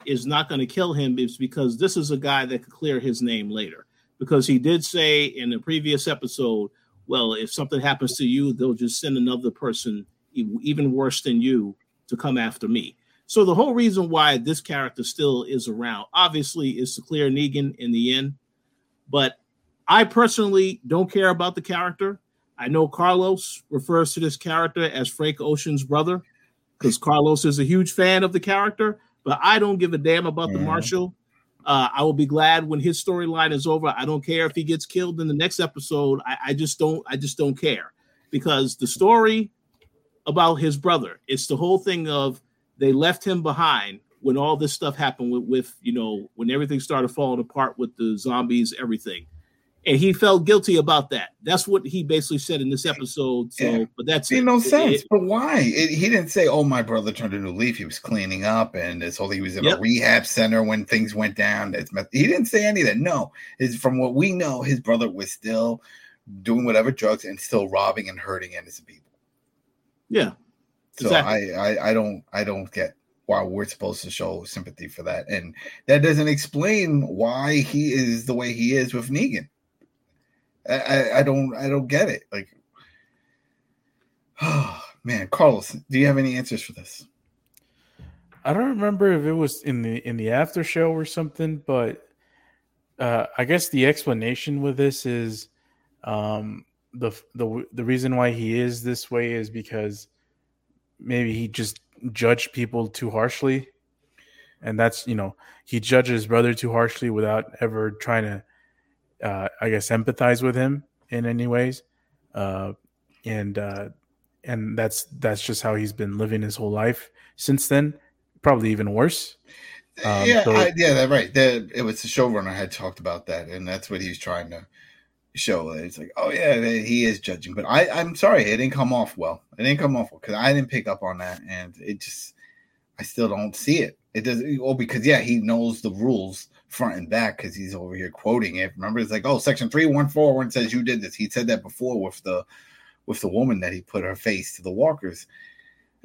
B: is not going to kill him is because this is a guy that could clear his name later. Because he did say in the previous episode, well, if something happens to you, they'll just send another person even worse than you to come after me. So the whole reason why this character still is around, obviously, is to clear Negan in the end. But I personally don't care about the character. I know Carlos refers to this character as Frank Ocean's brother because Carlos is a huge fan of the character, but I don't give a damn about the Marshal. Uh, I will be glad when his storyline is over. I don't care if he gets killed in the next episode. I, I just don't. I just don't care because the story about his brother. It's the whole thing of they left him behind when all this stuff happened with, with you know when everything started falling apart with the zombies, everything and he felt guilty about that. That's what he basically said in this episode. So, yeah. but that's
A: made no sense. It, but why? It, he didn't say, "Oh, my brother turned a new leaf." He was cleaning up, and this whole he was in yep. a rehab center when things went down. It's, he didn't say any of that. No, is from what we know, his brother was still doing whatever drugs and still robbing and hurting innocent people.
B: Yeah.
A: So exactly. I, I I don't I don't get why we're supposed to show sympathy for that, and that doesn't explain why he is the way he is with Negan. I, I don't I don't get it. Like, oh man, Carlos, do you have any answers for this?
C: I don't remember if it was in the in the after show or something, but uh, I guess the explanation with this is um, the the the reason why he is this way is because maybe he just judged people too harshly, and that's you know he judged his brother too harshly without ever trying to uh, I guess empathize with him in any ways, uh, and uh, and that's that's just how he's been living his whole life since then. Probably even worse.
A: Um, yeah, so, I, yeah, that right. The, it was the showrunner had talked about that, and that's what he was trying to show. It's like, oh yeah, he is judging, but I, I'm sorry, it didn't come off well. It didn't come off well because I didn't pick up on that, and it just, I still don't see it. It does. Oh, because yeah, he knows the rules front and back because he's over here quoting it. Remember, it's like, oh, section three one four one says you did this. He said that before with the with the woman that he put her face to the walkers.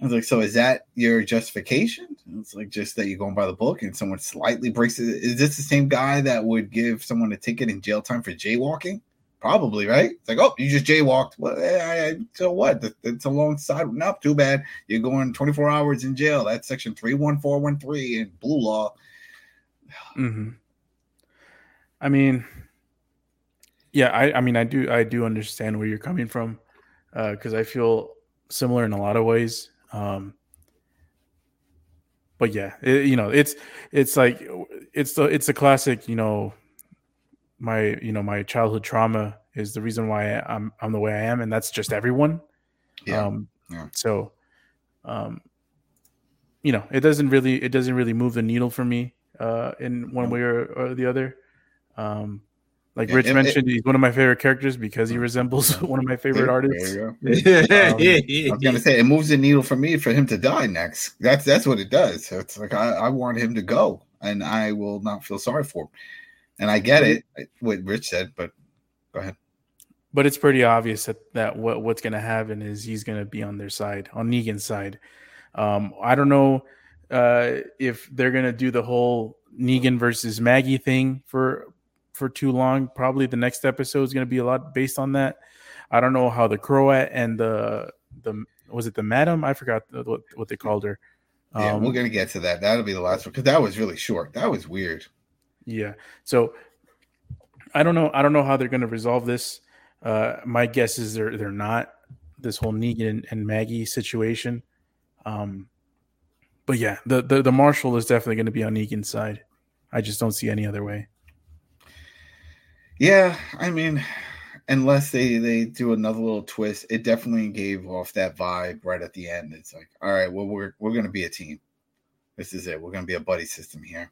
A: I was like, so is that your justification? It's like just that you're going by the book and someone slightly breaks it. Is this the same guy that would give someone a ticket in jail time for jaywalking? Probably, right? It's like, oh, you just jaywalked. Well, eh, so what? It's alongside. Not too bad. You're going 24 hours in jail. That's section 31413 in blue law.
C: Mm-hmm. I mean, yeah, I, I mean, I do, I do understand where you're coming from, uh, because uh, I feel similar in a lot of ways. Um, but yeah, it, you know, it's, it's like, it's the, it's a classic, you know, my, you know, my childhood trauma is the reason why I'm, I'm the way I am, and that's just everyone. Yeah. Um, yeah. So, um, you know, it doesn't really, it doesn't really move the needle for me uh, in one way or, or the other. Um, Like Rich mentioned, he's one of my favorite characters because he resembles one of my favorite
A: There
C: artists.
A: you go. Um, I was gonna say it moves the needle for me for him to die next. That's that's what it does. It's like I, I want him to go, and I will not feel sorry for him. And I get it, what Rich said, but go ahead.
C: But it's pretty obvious that, that what what's going to happen is he's going to be on their side, on Negan's side. Um, I don't know uh, if they're going to do the whole Negan versus Maggie thing for for too long. Probably the next episode is going to be a lot based on that. I don't know how the Croat and the the was it the Madam? I forgot what what they called her.
A: Yeah,
C: Um,
A: we're gonna get to that. That'll be the last one because that was really short. That was weird.
C: Yeah. So I don't know. I don't know how they're going to resolve this. Uh, my guess is they're they're not this whole Negan and, and Maggie situation. Um, but yeah, the, the the Marshal is definitely going to be on Negan's side. I just don't see any other way.
A: Yeah, I mean, unless they they do another little twist, it definitely gave off that vibe right at the end. It's like, all right, well, we're we're gonna be a team. This is it. We're gonna be a buddy system here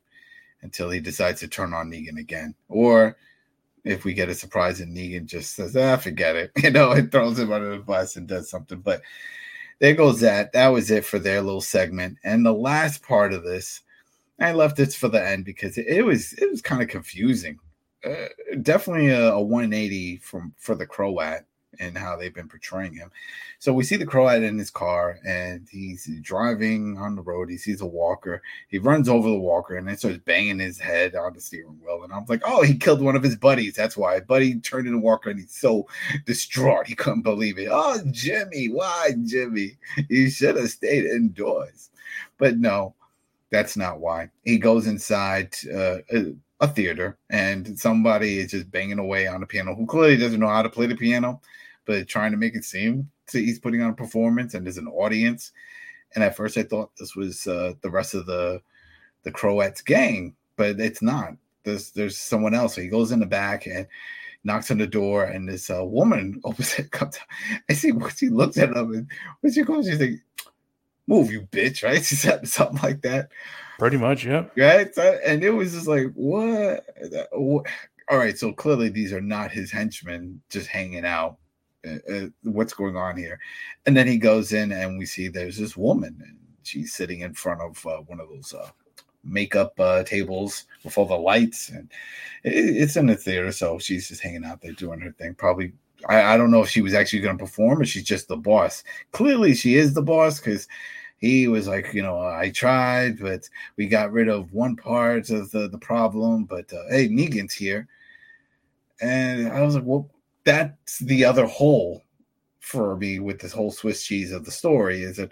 A: until he decides to turn on Negan again, or if we get a surprise and Negan just says, "Ah, forget it," you know, and throws him under the bus and does something. But there goes that. That was it for their little segment. And the last part of this, I left this for the end because it, was it was kind of confusing uh, definitely a, a 180 from for the Croat and how they've been portraying him. So we see the Croat in his car and he's driving on the road. He sees a walker. He runs over the walker and then starts banging his head on the steering wheel. And I'm like, oh, he killed one of his buddies. That's why. Buddy turned into Walker and he's so distraught. He couldn't believe it. Oh, Jimmy, why, Jimmy? You should have stayed indoors. But no, that's not why. He goes inside. Uh, a theater and somebody is just banging away on the piano who clearly doesn't know how to play the piano but trying to make it seem to he's putting on a performance and there's an audience and at first i thought this was uh, the rest of the the Croat's gang but it's not there's there's someone else so he goes in the back and knocks on the door and this uh, woman opens it comes out I see she, she looks at him and when she goes she's like move you bitch right she said something like that
C: Pretty much, yeah.
A: right? So- and it was just like, what? what? All right, so clearly these are not his henchmen just hanging out. Uh, uh, what's going on here? And then he goes in, and we see there's this woman, and she's sitting in front of uh, one of those uh, makeup uh, tables with all the lights, and it, it's in the theater, so she's just hanging out there doing her thing. Probably, I, I don't know if she was actually going to perform, or she's just the boss. Clearly, she is the boss because he was like, you know, I tried, but we got rid of one part of the, the problem. But uh, hey, Negan's here. And I was like, well, that's the other hole for me with this whole Swiss cheese of the story is that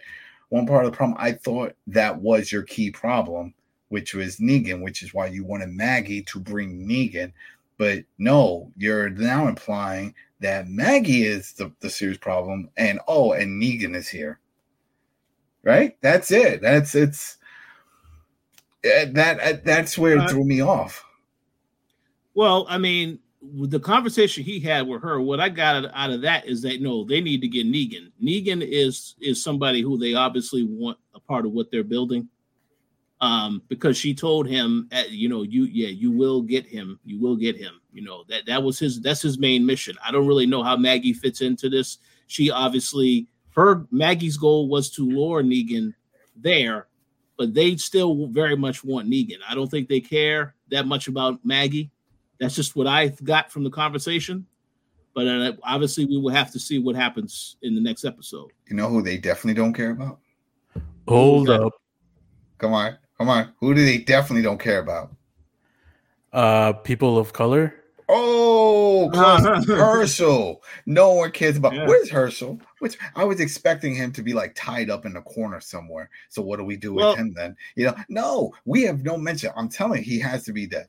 A: one part of the problem, I thought that was your key problem, which was Negan, which is why you wanted Maggie to bring Negan. But no, you're now implying that Maggie is the, the serious problem, and oh, and Negan is here right? That's it. That's it's uh, that uh, that's where it
B: Uh,
A: threw me off.
B: Well, I mean, the conversation he had with her, what I got out- of that is that no, they need to get Negan. Negan is is somebody who they obviously want a part of what they're building. Um, because she told him, at, you know, you yeah, you will get him, you will get him. You know that that was his that's his main mission. I don't really know how Maggie fits into this. She obviously her Maggie's goal was to lure Negan there, but they still very much want Negan. I don't think they care that much about Maggie. That's just what I got from the conversation. But uh, obviously, we will have to see what happens in the next episode.
A: You know who they definitely don't care about?
C: Hold
B: that?
C: up.
A: Come on, come on. Who do they definitely don't care about?
C: Uh, people of color.
A: Oh, Clark Hershel. No one cares about.
B: Yeah.
A: Where's Hershel? Which I was expecting him to be like tied up in the corner somewhere. So what do we do with him then? You know, no, we have no mention. I'm telling you, he has to be dead.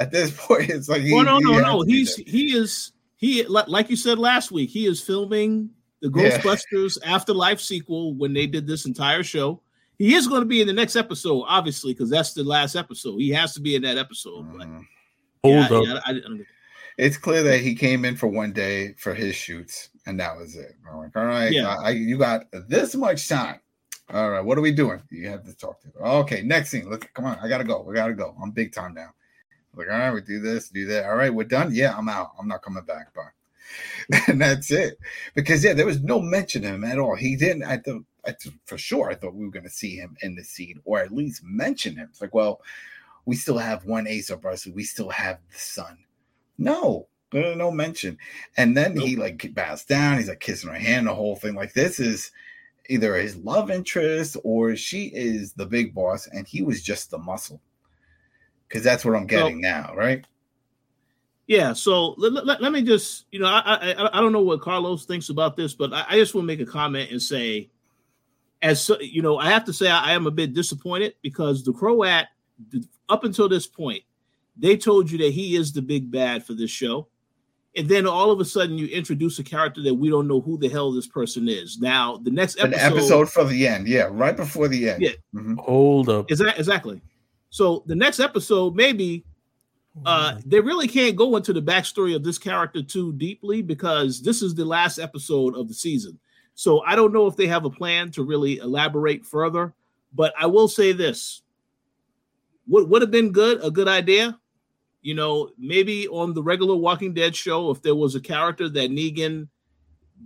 A: At this point, it's like he,
B: Well, no,
A: he
B: no, no. He's he is he like you said last week. He is filming the
A: Yeah.
B: Ghostbusters Afterlife sequel when they did this entire show. He is going to be in the next episode, obviously, because that's the last episode. He has to be in that episode. But
A: Mhm.
C: Hold
B: yeah,
C: up.
B: yeah, I, I,
A: it's clear that he came in for one day for his shoots, and that was it. I'm like, all right,
B: Yeah.
A: I, I- you got this much time. All right, what are we doing? You have to talk to. Her. Okay, next scene. Let's come on. I gotta go. I gotta go. I'm big time now. Like, all right, we do this, do that. All right, we're done. Yeah, I'm out. I'm not coming back. Bye. and that's it. Because yeah, there was no mention of him at all. He didn't. I thought, I for sure, I thought we were going to see him in the scene, or at least mention him. It's like, well, we still have one ace of us. We still have the son. No, no mention. And then he like bows down. He's like kissing her hand. The whole thing. Like this is either his love interest or she is the big boss, and he was just the muscle. Because that's what I'm getting now, right?
B: Yeah, so let, let, let, me just, you know, I, I I don't know what Carlos thinks about this, but I, I just want to make a comment and say, as you know, I have to say I, I am a bit disappointed because the Croat, up until this point, they told you that he is the big bad for this show, and then all of a sudden you introduce a character that we don't know who the hell this person is. Now the next episode,
A: An episode for the end, yeah, right before the end.
B: Yeah,
C: mm-hmm. hold up,
B: exactly, exactly. So the next episode, maybe uh, they really can't go into the backstory of this character too deeply because this is the last episode of the season. So I don't know if they have a plan to really elaborate further. But I will say this: would would have been good, a good idea. You know, maybe on the regular Walking Dead show, if there was a character that Negan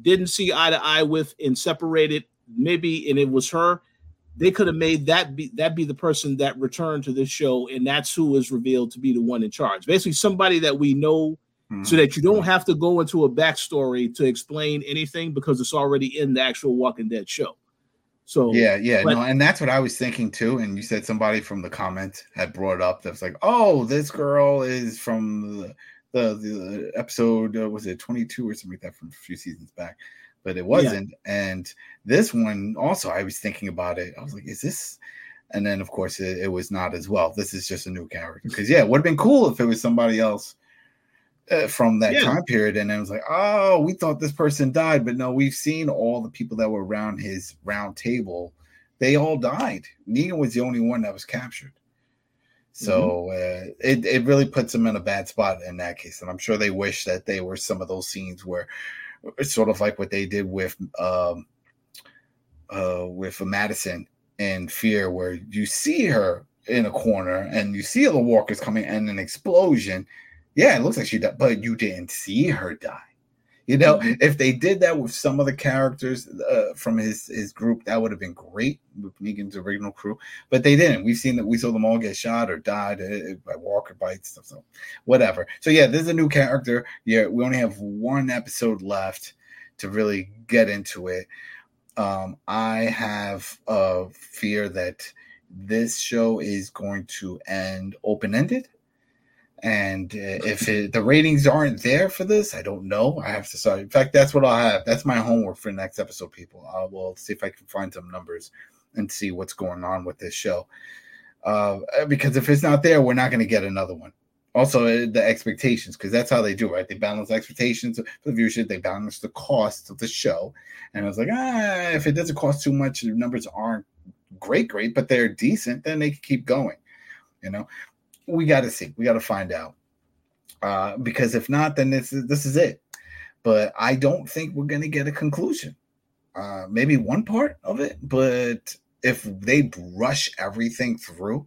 B: didn't see eye to eye with and separated, maybe, and it was her, they could have made that be that be the person that returned to this show, and that's who is revealed to be the one in charge. Basically, somebody that we know, mm-hmm. so that you don't have to go into a backstory to explain anything because it's already in the actual Walking Dead show. So
A: yeah, yeah, but, no, and that's what I was thinking too. And you said somebody from the comments had brought up that's like, oh, this girl is from the the, the episode uh, was it 22 or something like that from a few seasons back but it wasn't. Yeah. And this one also, I was thinking about it. I was like, is this? And then, of course, it, it was not as well. This is just a new character. Because, yeah, it would have been cool if it was somebody else uh, from that yeah. time period. And it was like, oh, we thought this person died. But no, we've seen all the people that were around his round table. They all died. Negan was the only one that was captured. So mm-hmm. uh, it, it really puts them in a bad spot in that case. And I'm sure they wish that they were some of those scenes where it's sort of like what they did with um, uh, with Madison and Fear, where you see her in a corner and you see the walkers coming and an explosion. Yeah, it looks like she died, but you didn't see her die. You know, mm-hmm. if they did that with some of the characters uh, from his his group, that would have been great with Negan's original crew. But they didn't. We've seen that we saw them all get shot or died uh, by walker bites and stuff. So whatever. So yeah, this is a new character. Yeah, we only have one episode left to really get into it. Um, I have a fear that this show is going to end open ended and uh, if it, the ratings aren't there for this, I don't know. I have to start. In fact, that's what I'll have. That's my homework for the next episode, people. I will see if I can find some numbers and see what's going on with this show. Uh, because if it's not there, we're not going to get another one. Also, uh, the expectations, because that's how they do, right? They balance expectations for the viewership, they balance the cost of the show. And I was like, ah, if it doesn't cost too much, the numbers aren't great, great, but they're decent, then they can keep going. You know, we got to see. We got to find out. Uh, because if not, then this is this is it. But I don't think we're gonna get a conclusion. Uh, maybe one part of it, but if they rush everything through,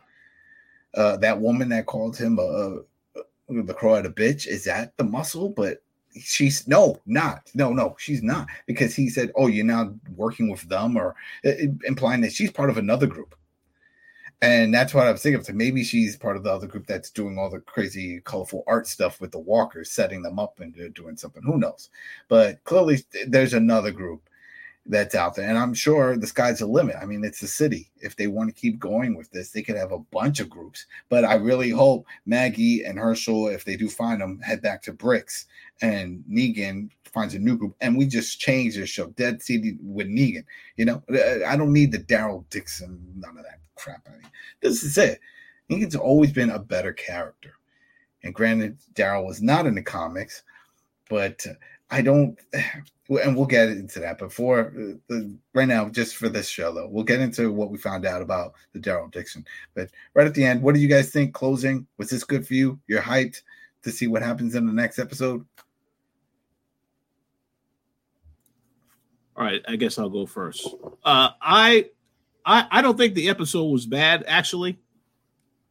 A: uh, that woman that called him a, a the Croat a bitch is that the muscle? But she's no, not no, no, she's not because he said, "Oh, you're now working with them," or uh, implying that she's part of another group. And that's what I was thinking. of. So maybe she's part of the other group that's doing all the crazy, colorful art stuff with the walkers, setting them up and doing something. Who knows? But clearly, there's another group that's out there. And I'm sure the sky's the limit. I mean, it's the city. If they want to keep going with this, they could have a bunch of groups. But I really hope Maggie and Hershel, if they do find them, head back to Bricks and Negan finds a new group and we just change the show. Dead City with Negan. You know, uh, I don't need the Daryl Dixon, none of that crap of you. This is it. Negan's always been a better character. And granted, Daryl was not in the comics, but uh, I don't, and we'll get into that. For uh, the, right now, just for this show, though, we'll get into what we found out about the Daryl Dixon. But right at the end, what do you guys think? Closing, was this good for you? You're hyped to see what happens in the next episode?
B: All right, I guess I'll go first. Uh, I I, I don't think the episode was bad, actually.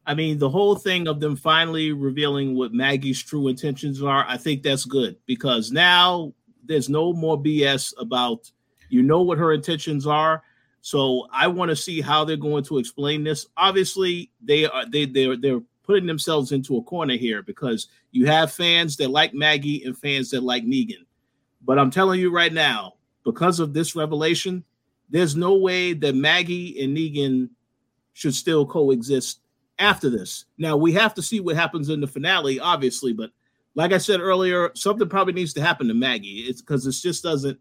B: I mean, the whole thing of them finally revealing what Maggie's true intentions are, I think that's good because now there's no more BS about you know what her intentions are. So I want to see how they're going to explain this. Obviously, they are they they're they're putting themselves into a corner here because you have fans that like Maggie and fans that like Negan. But I'm telling you right now, because of this revelation, there's no way that Maggie and Negan should still coexist after this. Now we have to see what happens in the finale, obviously, but like I said earlier, something probably needs to happen to Maggie. It's because it just doesn't.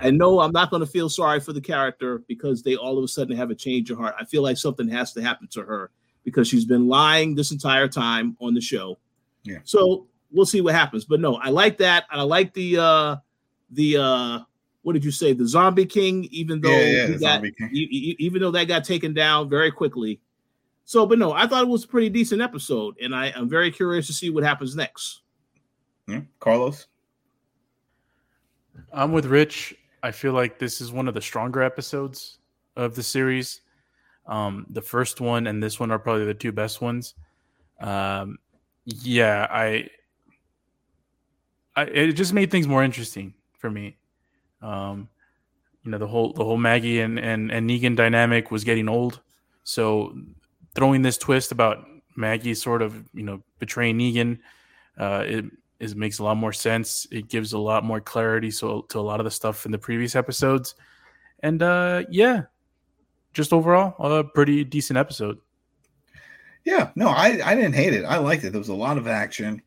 B: I, know I'm not going to feel sorry for the character because they all of a sudden have a change of heart. I feel like something has to happen to her because she's been lying this entire time on the show.
A: Yeah.
B: So we'll see what happens. But no, I like that. I like the uh the uh what did you say? The Zombie King, even though
A: yeah, yeah,
B: got, even though that got taken down very quickly. So, but no, I thought it was a pretty decent episode, and I am very curious to see what happens next.
A: Yeah. Carlos,
C: I'm with Rich. I feel like this is one of the stronger episodes of the series. Um, the first one and this one are probably the two best ones. Um, yeah, I, I, it just made things more interesting for me. Um, you know, the whole the whole Maggie and and and Negan dynamic was getting old, so throwing this twist about Maggie sort of you know betraying Negan, uh, it is makes a lot more sense. It gives a lot more clarity so to a lot of the stuff in the previous episodes, and uh, yeah, just overall a pretty decent episode.
A: Yeah, no, I I didn't hate it. I liked it. There was a lot of action.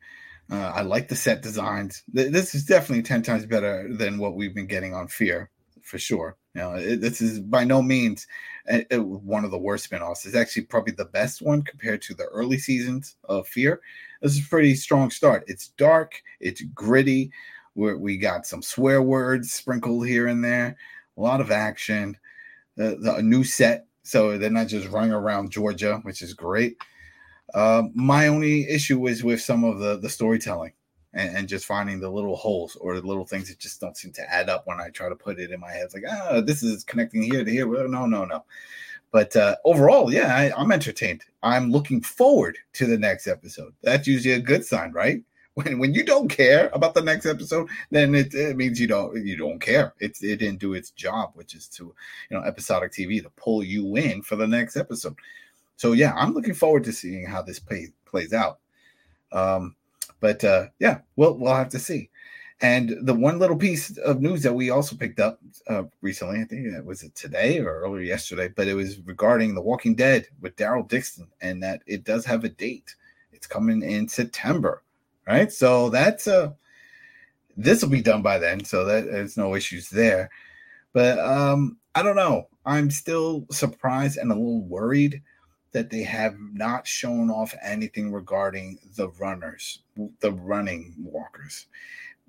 A: Uh, I like the set designs. This is definitely ten times better than what we've been getting on Fear, for sure. You know, it, this is by no means a, a, one of the worst spinoffs. It's actually probably the best one compared to the early seasons of Fear. This is a pretty strong start. It's dark, it's gritty. Where we got some swear words sprinkled here and there, a lot of action. The, the a new set, so they're not just running around Georgia, which is great. Uh, my only issue is with some of the the storytelling and, and, just finding the little holes or the little things that just don't seem to add up when I try to put it in my head. It's like, ah, this is connecting here to here. No, no, no. But uh, overall, yeah, I, I'm entertained. I'm looking forward to the next episode. That's usually a good sign, right? When when you don't care about the next episode, then it, it means you don't you don't care. It's it didn't do its job, which is to you know episodic TV to pull you in for the next episode. So yeah, I'm looking forward to seeing how this play, plays out. Um, but uh, yeah, we'll we'll have to see. And the one little piece of news that we also picked up uh, recently, I think it was it today or earlier yesterday, but it was regarding The Walking Dead with Daryl Dixon, and that it does have a date. It's coming in September, right? So that's uh this will be done by then, so that there's no issues there. But um, I don't know. I'm still surprised and a little worried that they have not shown off anything regarding the runners, the running walkers.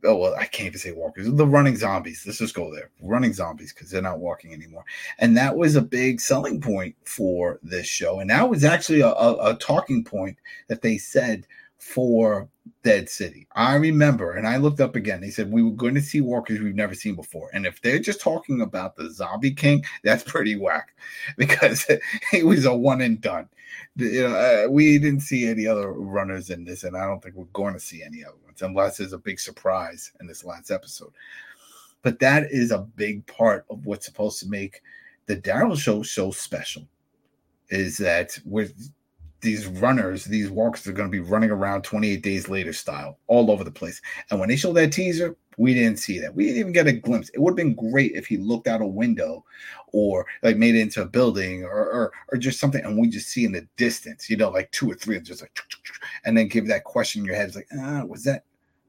A: Oh well, I can't even say walkers. The running zombies. Let's just go there. Running zombies because they're not walking anymore. And that was a big selling point for this show. And that was actually a, a, a talking point that they said for Dead City. I remember, and I looked up again. They said we were going to see walkers we've never seen before. And if they're just talking about the Zombie King, that's pretty whack because it was a one and done. You know, uh, we didn't see any other runners in this, and I don't think we're going to see any other ones unless there's a big surprise in this last episode. But that is a big part of what's supposed to make the Daryl show so special. Is that we're these runners, these walkers are going to be running around 28 days later style all over the place. And when they showed that teaser, we didn't see that. We didn't even get a glimpse. It would have been great if he looked out a window or like made it into a building or, or, or just something and we just see in the distance, you know, like two or three and just like and then give that question in your head. It's like, ah, was that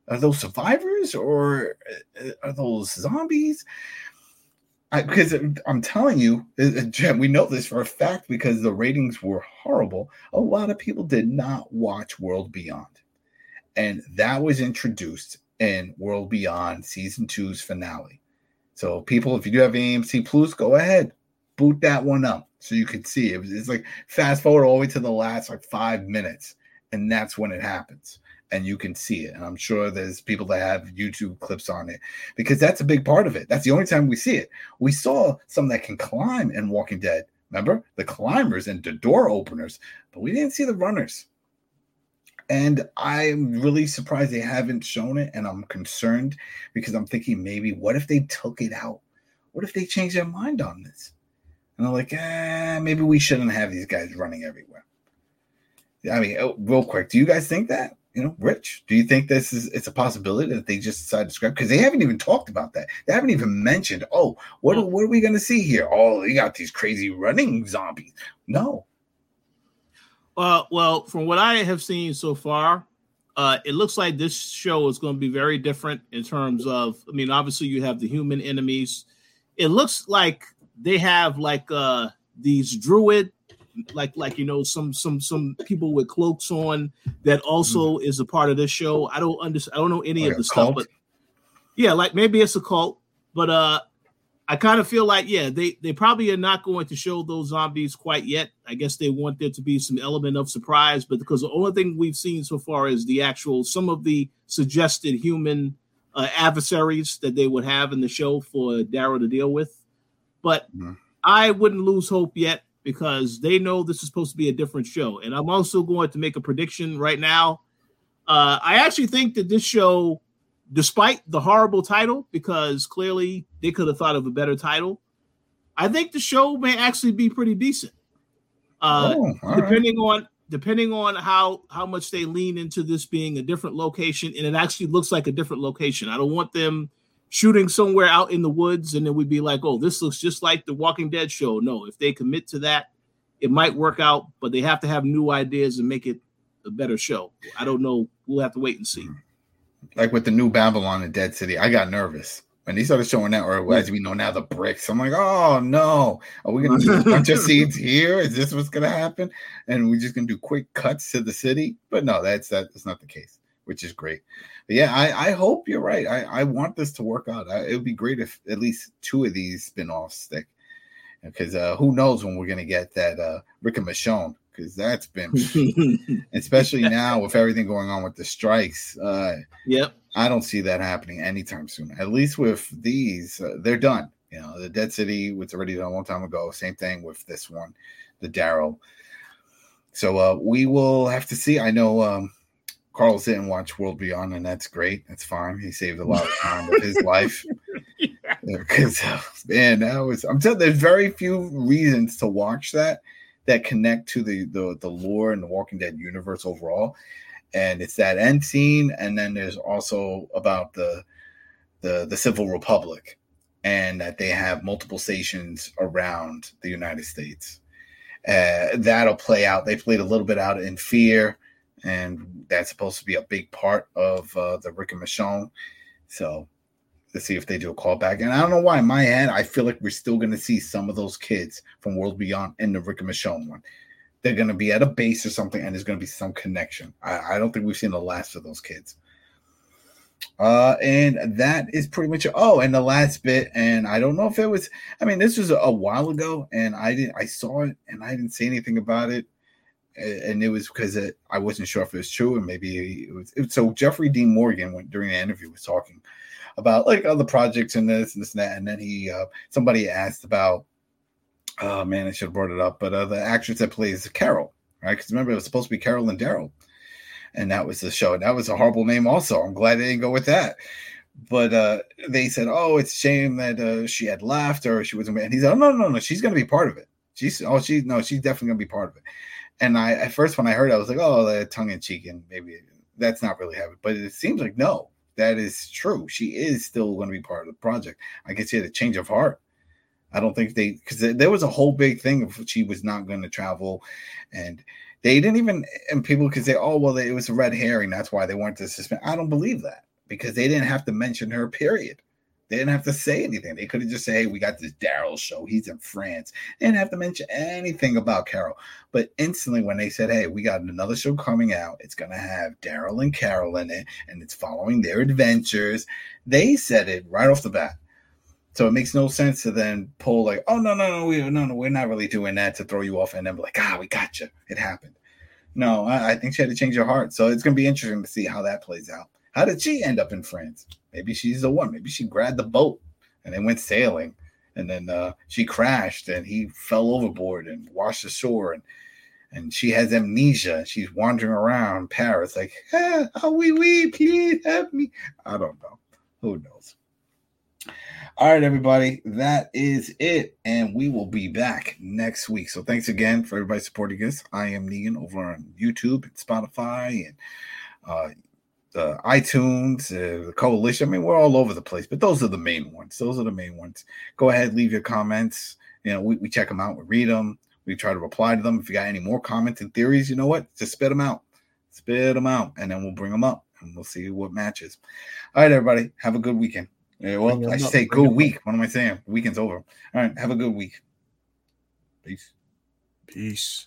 A: are those survivors or uh, are those zombies? Because I'm telling you, uh, uh, Jim, we know this for a fact because the ratings were horrible. A lot of people did not watch World Beyond. And that was introduced in World Beyond season two's finale. So, people, if you do have AMC Plus, go ahead, boot that one up so you can see it. It's like fast forward all the way to the last like five minutes, and that's when it happens and you can see it. And I'm sure there's people that have YouTube clips on it because that's a big part of it. That's the only time we see it. We saw some that can climb in Walking Dead Remember the climbers and the door openers, but we didn't see the runners. And I'm really surprised they haven't shown it. And I'm concerned because I'm thinking maybe what if they took it out? What if they changed their mind on this? And I'm like, eh, maybe we shouldn't have these guys running everywhere. I mean, oh, real quick, do you guys think that? You know, Rich, do you think this is it's a possibility that they just decide to scrap because they haven't even talked about that? They haven't even mentioned, oh, what are, what are we going to see here? Oh, you got these crazy running zombies. No.
B: Uh, well, from what I have seen so far, uh, it looks like this show is going to be very different in terms of. I mean, obviously you have the human enemies. It looks like they have like uh these druid like like you know some some some people with cloaks on that also mm. is a part of this show. I don't understand. I don't know any like of the stuff, but yeah, like maybe it's a cult. But uh, I kind of feel like yeah, they they probably are not going to show those zombies quite yet. I guess they want there to be some element of surprise, but because the only thing we've seen so far is the actual some of the suggested human uh, adversaries that they would have in the show for Daryl to deal with. But mm. I wouldn't lose hope yet because they know this is supposed to be a different show. And I'm also going to make a prediction right now. Uh, I actually think that this show, despite the horrible title, because clearly they could have thought of a better title, I think the show may actually be pretty decent. Uh, oh, depending right. on depending on how how much they lean into this being a different location, and it actually looks like a different location. I don't want them shooting somewhere out in the woods and then we'd be like, oh, this looks just like the Walking Dead show. No, if they commit to that, it might work out, but they have to have new ideas and make it a better show. I don't know. We'll have to wait and see. Mm-hmm.
A: Like with the new Babylon and Dead City, I got nervous when they started showing that, or as we know now, the bricks. I'm like, oh no, are we gonna do a bunch of scenes here? Is this what's gonna happen? And we're just gonna do quick cuts to the city? But no, that's that's not the case, which is great. But yeah, I, I hope you're right. I, I want this to work out. I, it would be great if at least two of these spin-offs stick. Because uh, who knows when we're gonna get that uh, Rick and Michonne? Because that's been, especially now with everything going on with the strikes. Uh,
B: yep,
A: I don't see that happening anytime soon. At least with these, uh, they're done. You know, the Dead City was already done a long time ago. Same thing with this one, the Daryl. So uh, we will have to see. I know um, Carl's didn't watch World Beyond, and that's great. That's fine. He saved a lot of time of his life. Because yeah. man, that was I'm telling you, there's very few reasons to watch that that connect to the, the the lore and the Walking Dead universe overall. And it's that end scene, and then there's also about the the the Civic Republic and that they have multiple stations around the United States. Uh, that'll play out. They played a little bit out in Fear and that's supposed to be a big part of uh, the Rick and Michonne. So let's see if they do a callback. And I don't know why in my head I feel like we're still going to see some of those kids from World Beyond in the Rick and Michonne one. They're going to be at a base or something, and there's going to be some connection. I, I don't think we've seen the last of those kids. Uh, and that is pretty much it. Oh, and the last bit, and I don't know if it was. I mean, this was a, a while ago, and I didn't. I saw it, and I didn't say anything about it and it was because it, I wasn't sure if it was true, and maybe it was. It, so Jeffrey Dean Morgan, went during the interview, was talking about like other projects and this and this and that, and then he uh, somebody asked about, oh man, I should have brought it up, but uh, the actress that plays Carol, right? Because remember it was supposed to be Carol and Daryl, and that was the show, and that was a horrible name. Also, I'm glad they didn't go with that. But uh, they said, "Oh, it's a shame that uh, she had left or she wasn't." And he said, "Oh no, no, no, she's going to be part of it. She's oh, she no, she's definitely going to be part of it." And I at first when I heard it, I was like, oh, tongue in cheek, and maybe that's not really happening. But it seems like no, that is true. She is still going to be part of the project. I can see a change of heart. I don't think they because there was a whole big thing of she was not going to travel, and they didn't even. And people could say, "Oh, well, it was a red herring. That's why they wanted to suspend." I don't believe that because they didn't have to mention her. Period. They didn't have to say anything. They could have just said, hey, we got this Daryl show. He's in France. They didn't have to mention anything about Carol. But instantly, when they said, hey, we got another show coming out, it's going to have Daryl and Carol in it, and it's following their adventures, they said it right off the bat. So it makes no sense to then pull like, oh no, no, no, we no, no, we're not really doing that to throw you off, and then be like, ah, we got you. It happened. No, I, I think she had to change her heart. So it's gonna be interesting to see how that plays out. How did she end up in France? Maybe she's the one. Maybe she grabbed the boat and they went sailing and then uh, she crashed, and he fell overboard and washed ashore, and and she has amnesia. She's wandering around Paris, like, ah, oh, we, we, please help me. I don't know. Who knows? All right, everybody, that is it. And we will be back next week. So thanks again for everybody supporting us. I am Negan over on YouTube and Spotify and uh, uh, iTunes, uh, the Coalition. I mean, we're all over the place, but those are the main ones. Those are the main ones. Go ahead, leave your comments. You know, we, we check them out, we read them, we try to reply to them. If you got any more comments and theories, you know what? Just spit them out. Spit them out, and then we'll bring them up and we'll see what matches. All right, everybody, have a good weekend. Yeah, well, I should say good week. What am I saying? Weekend's over. All right, have a good week. Peace.
C: Peace.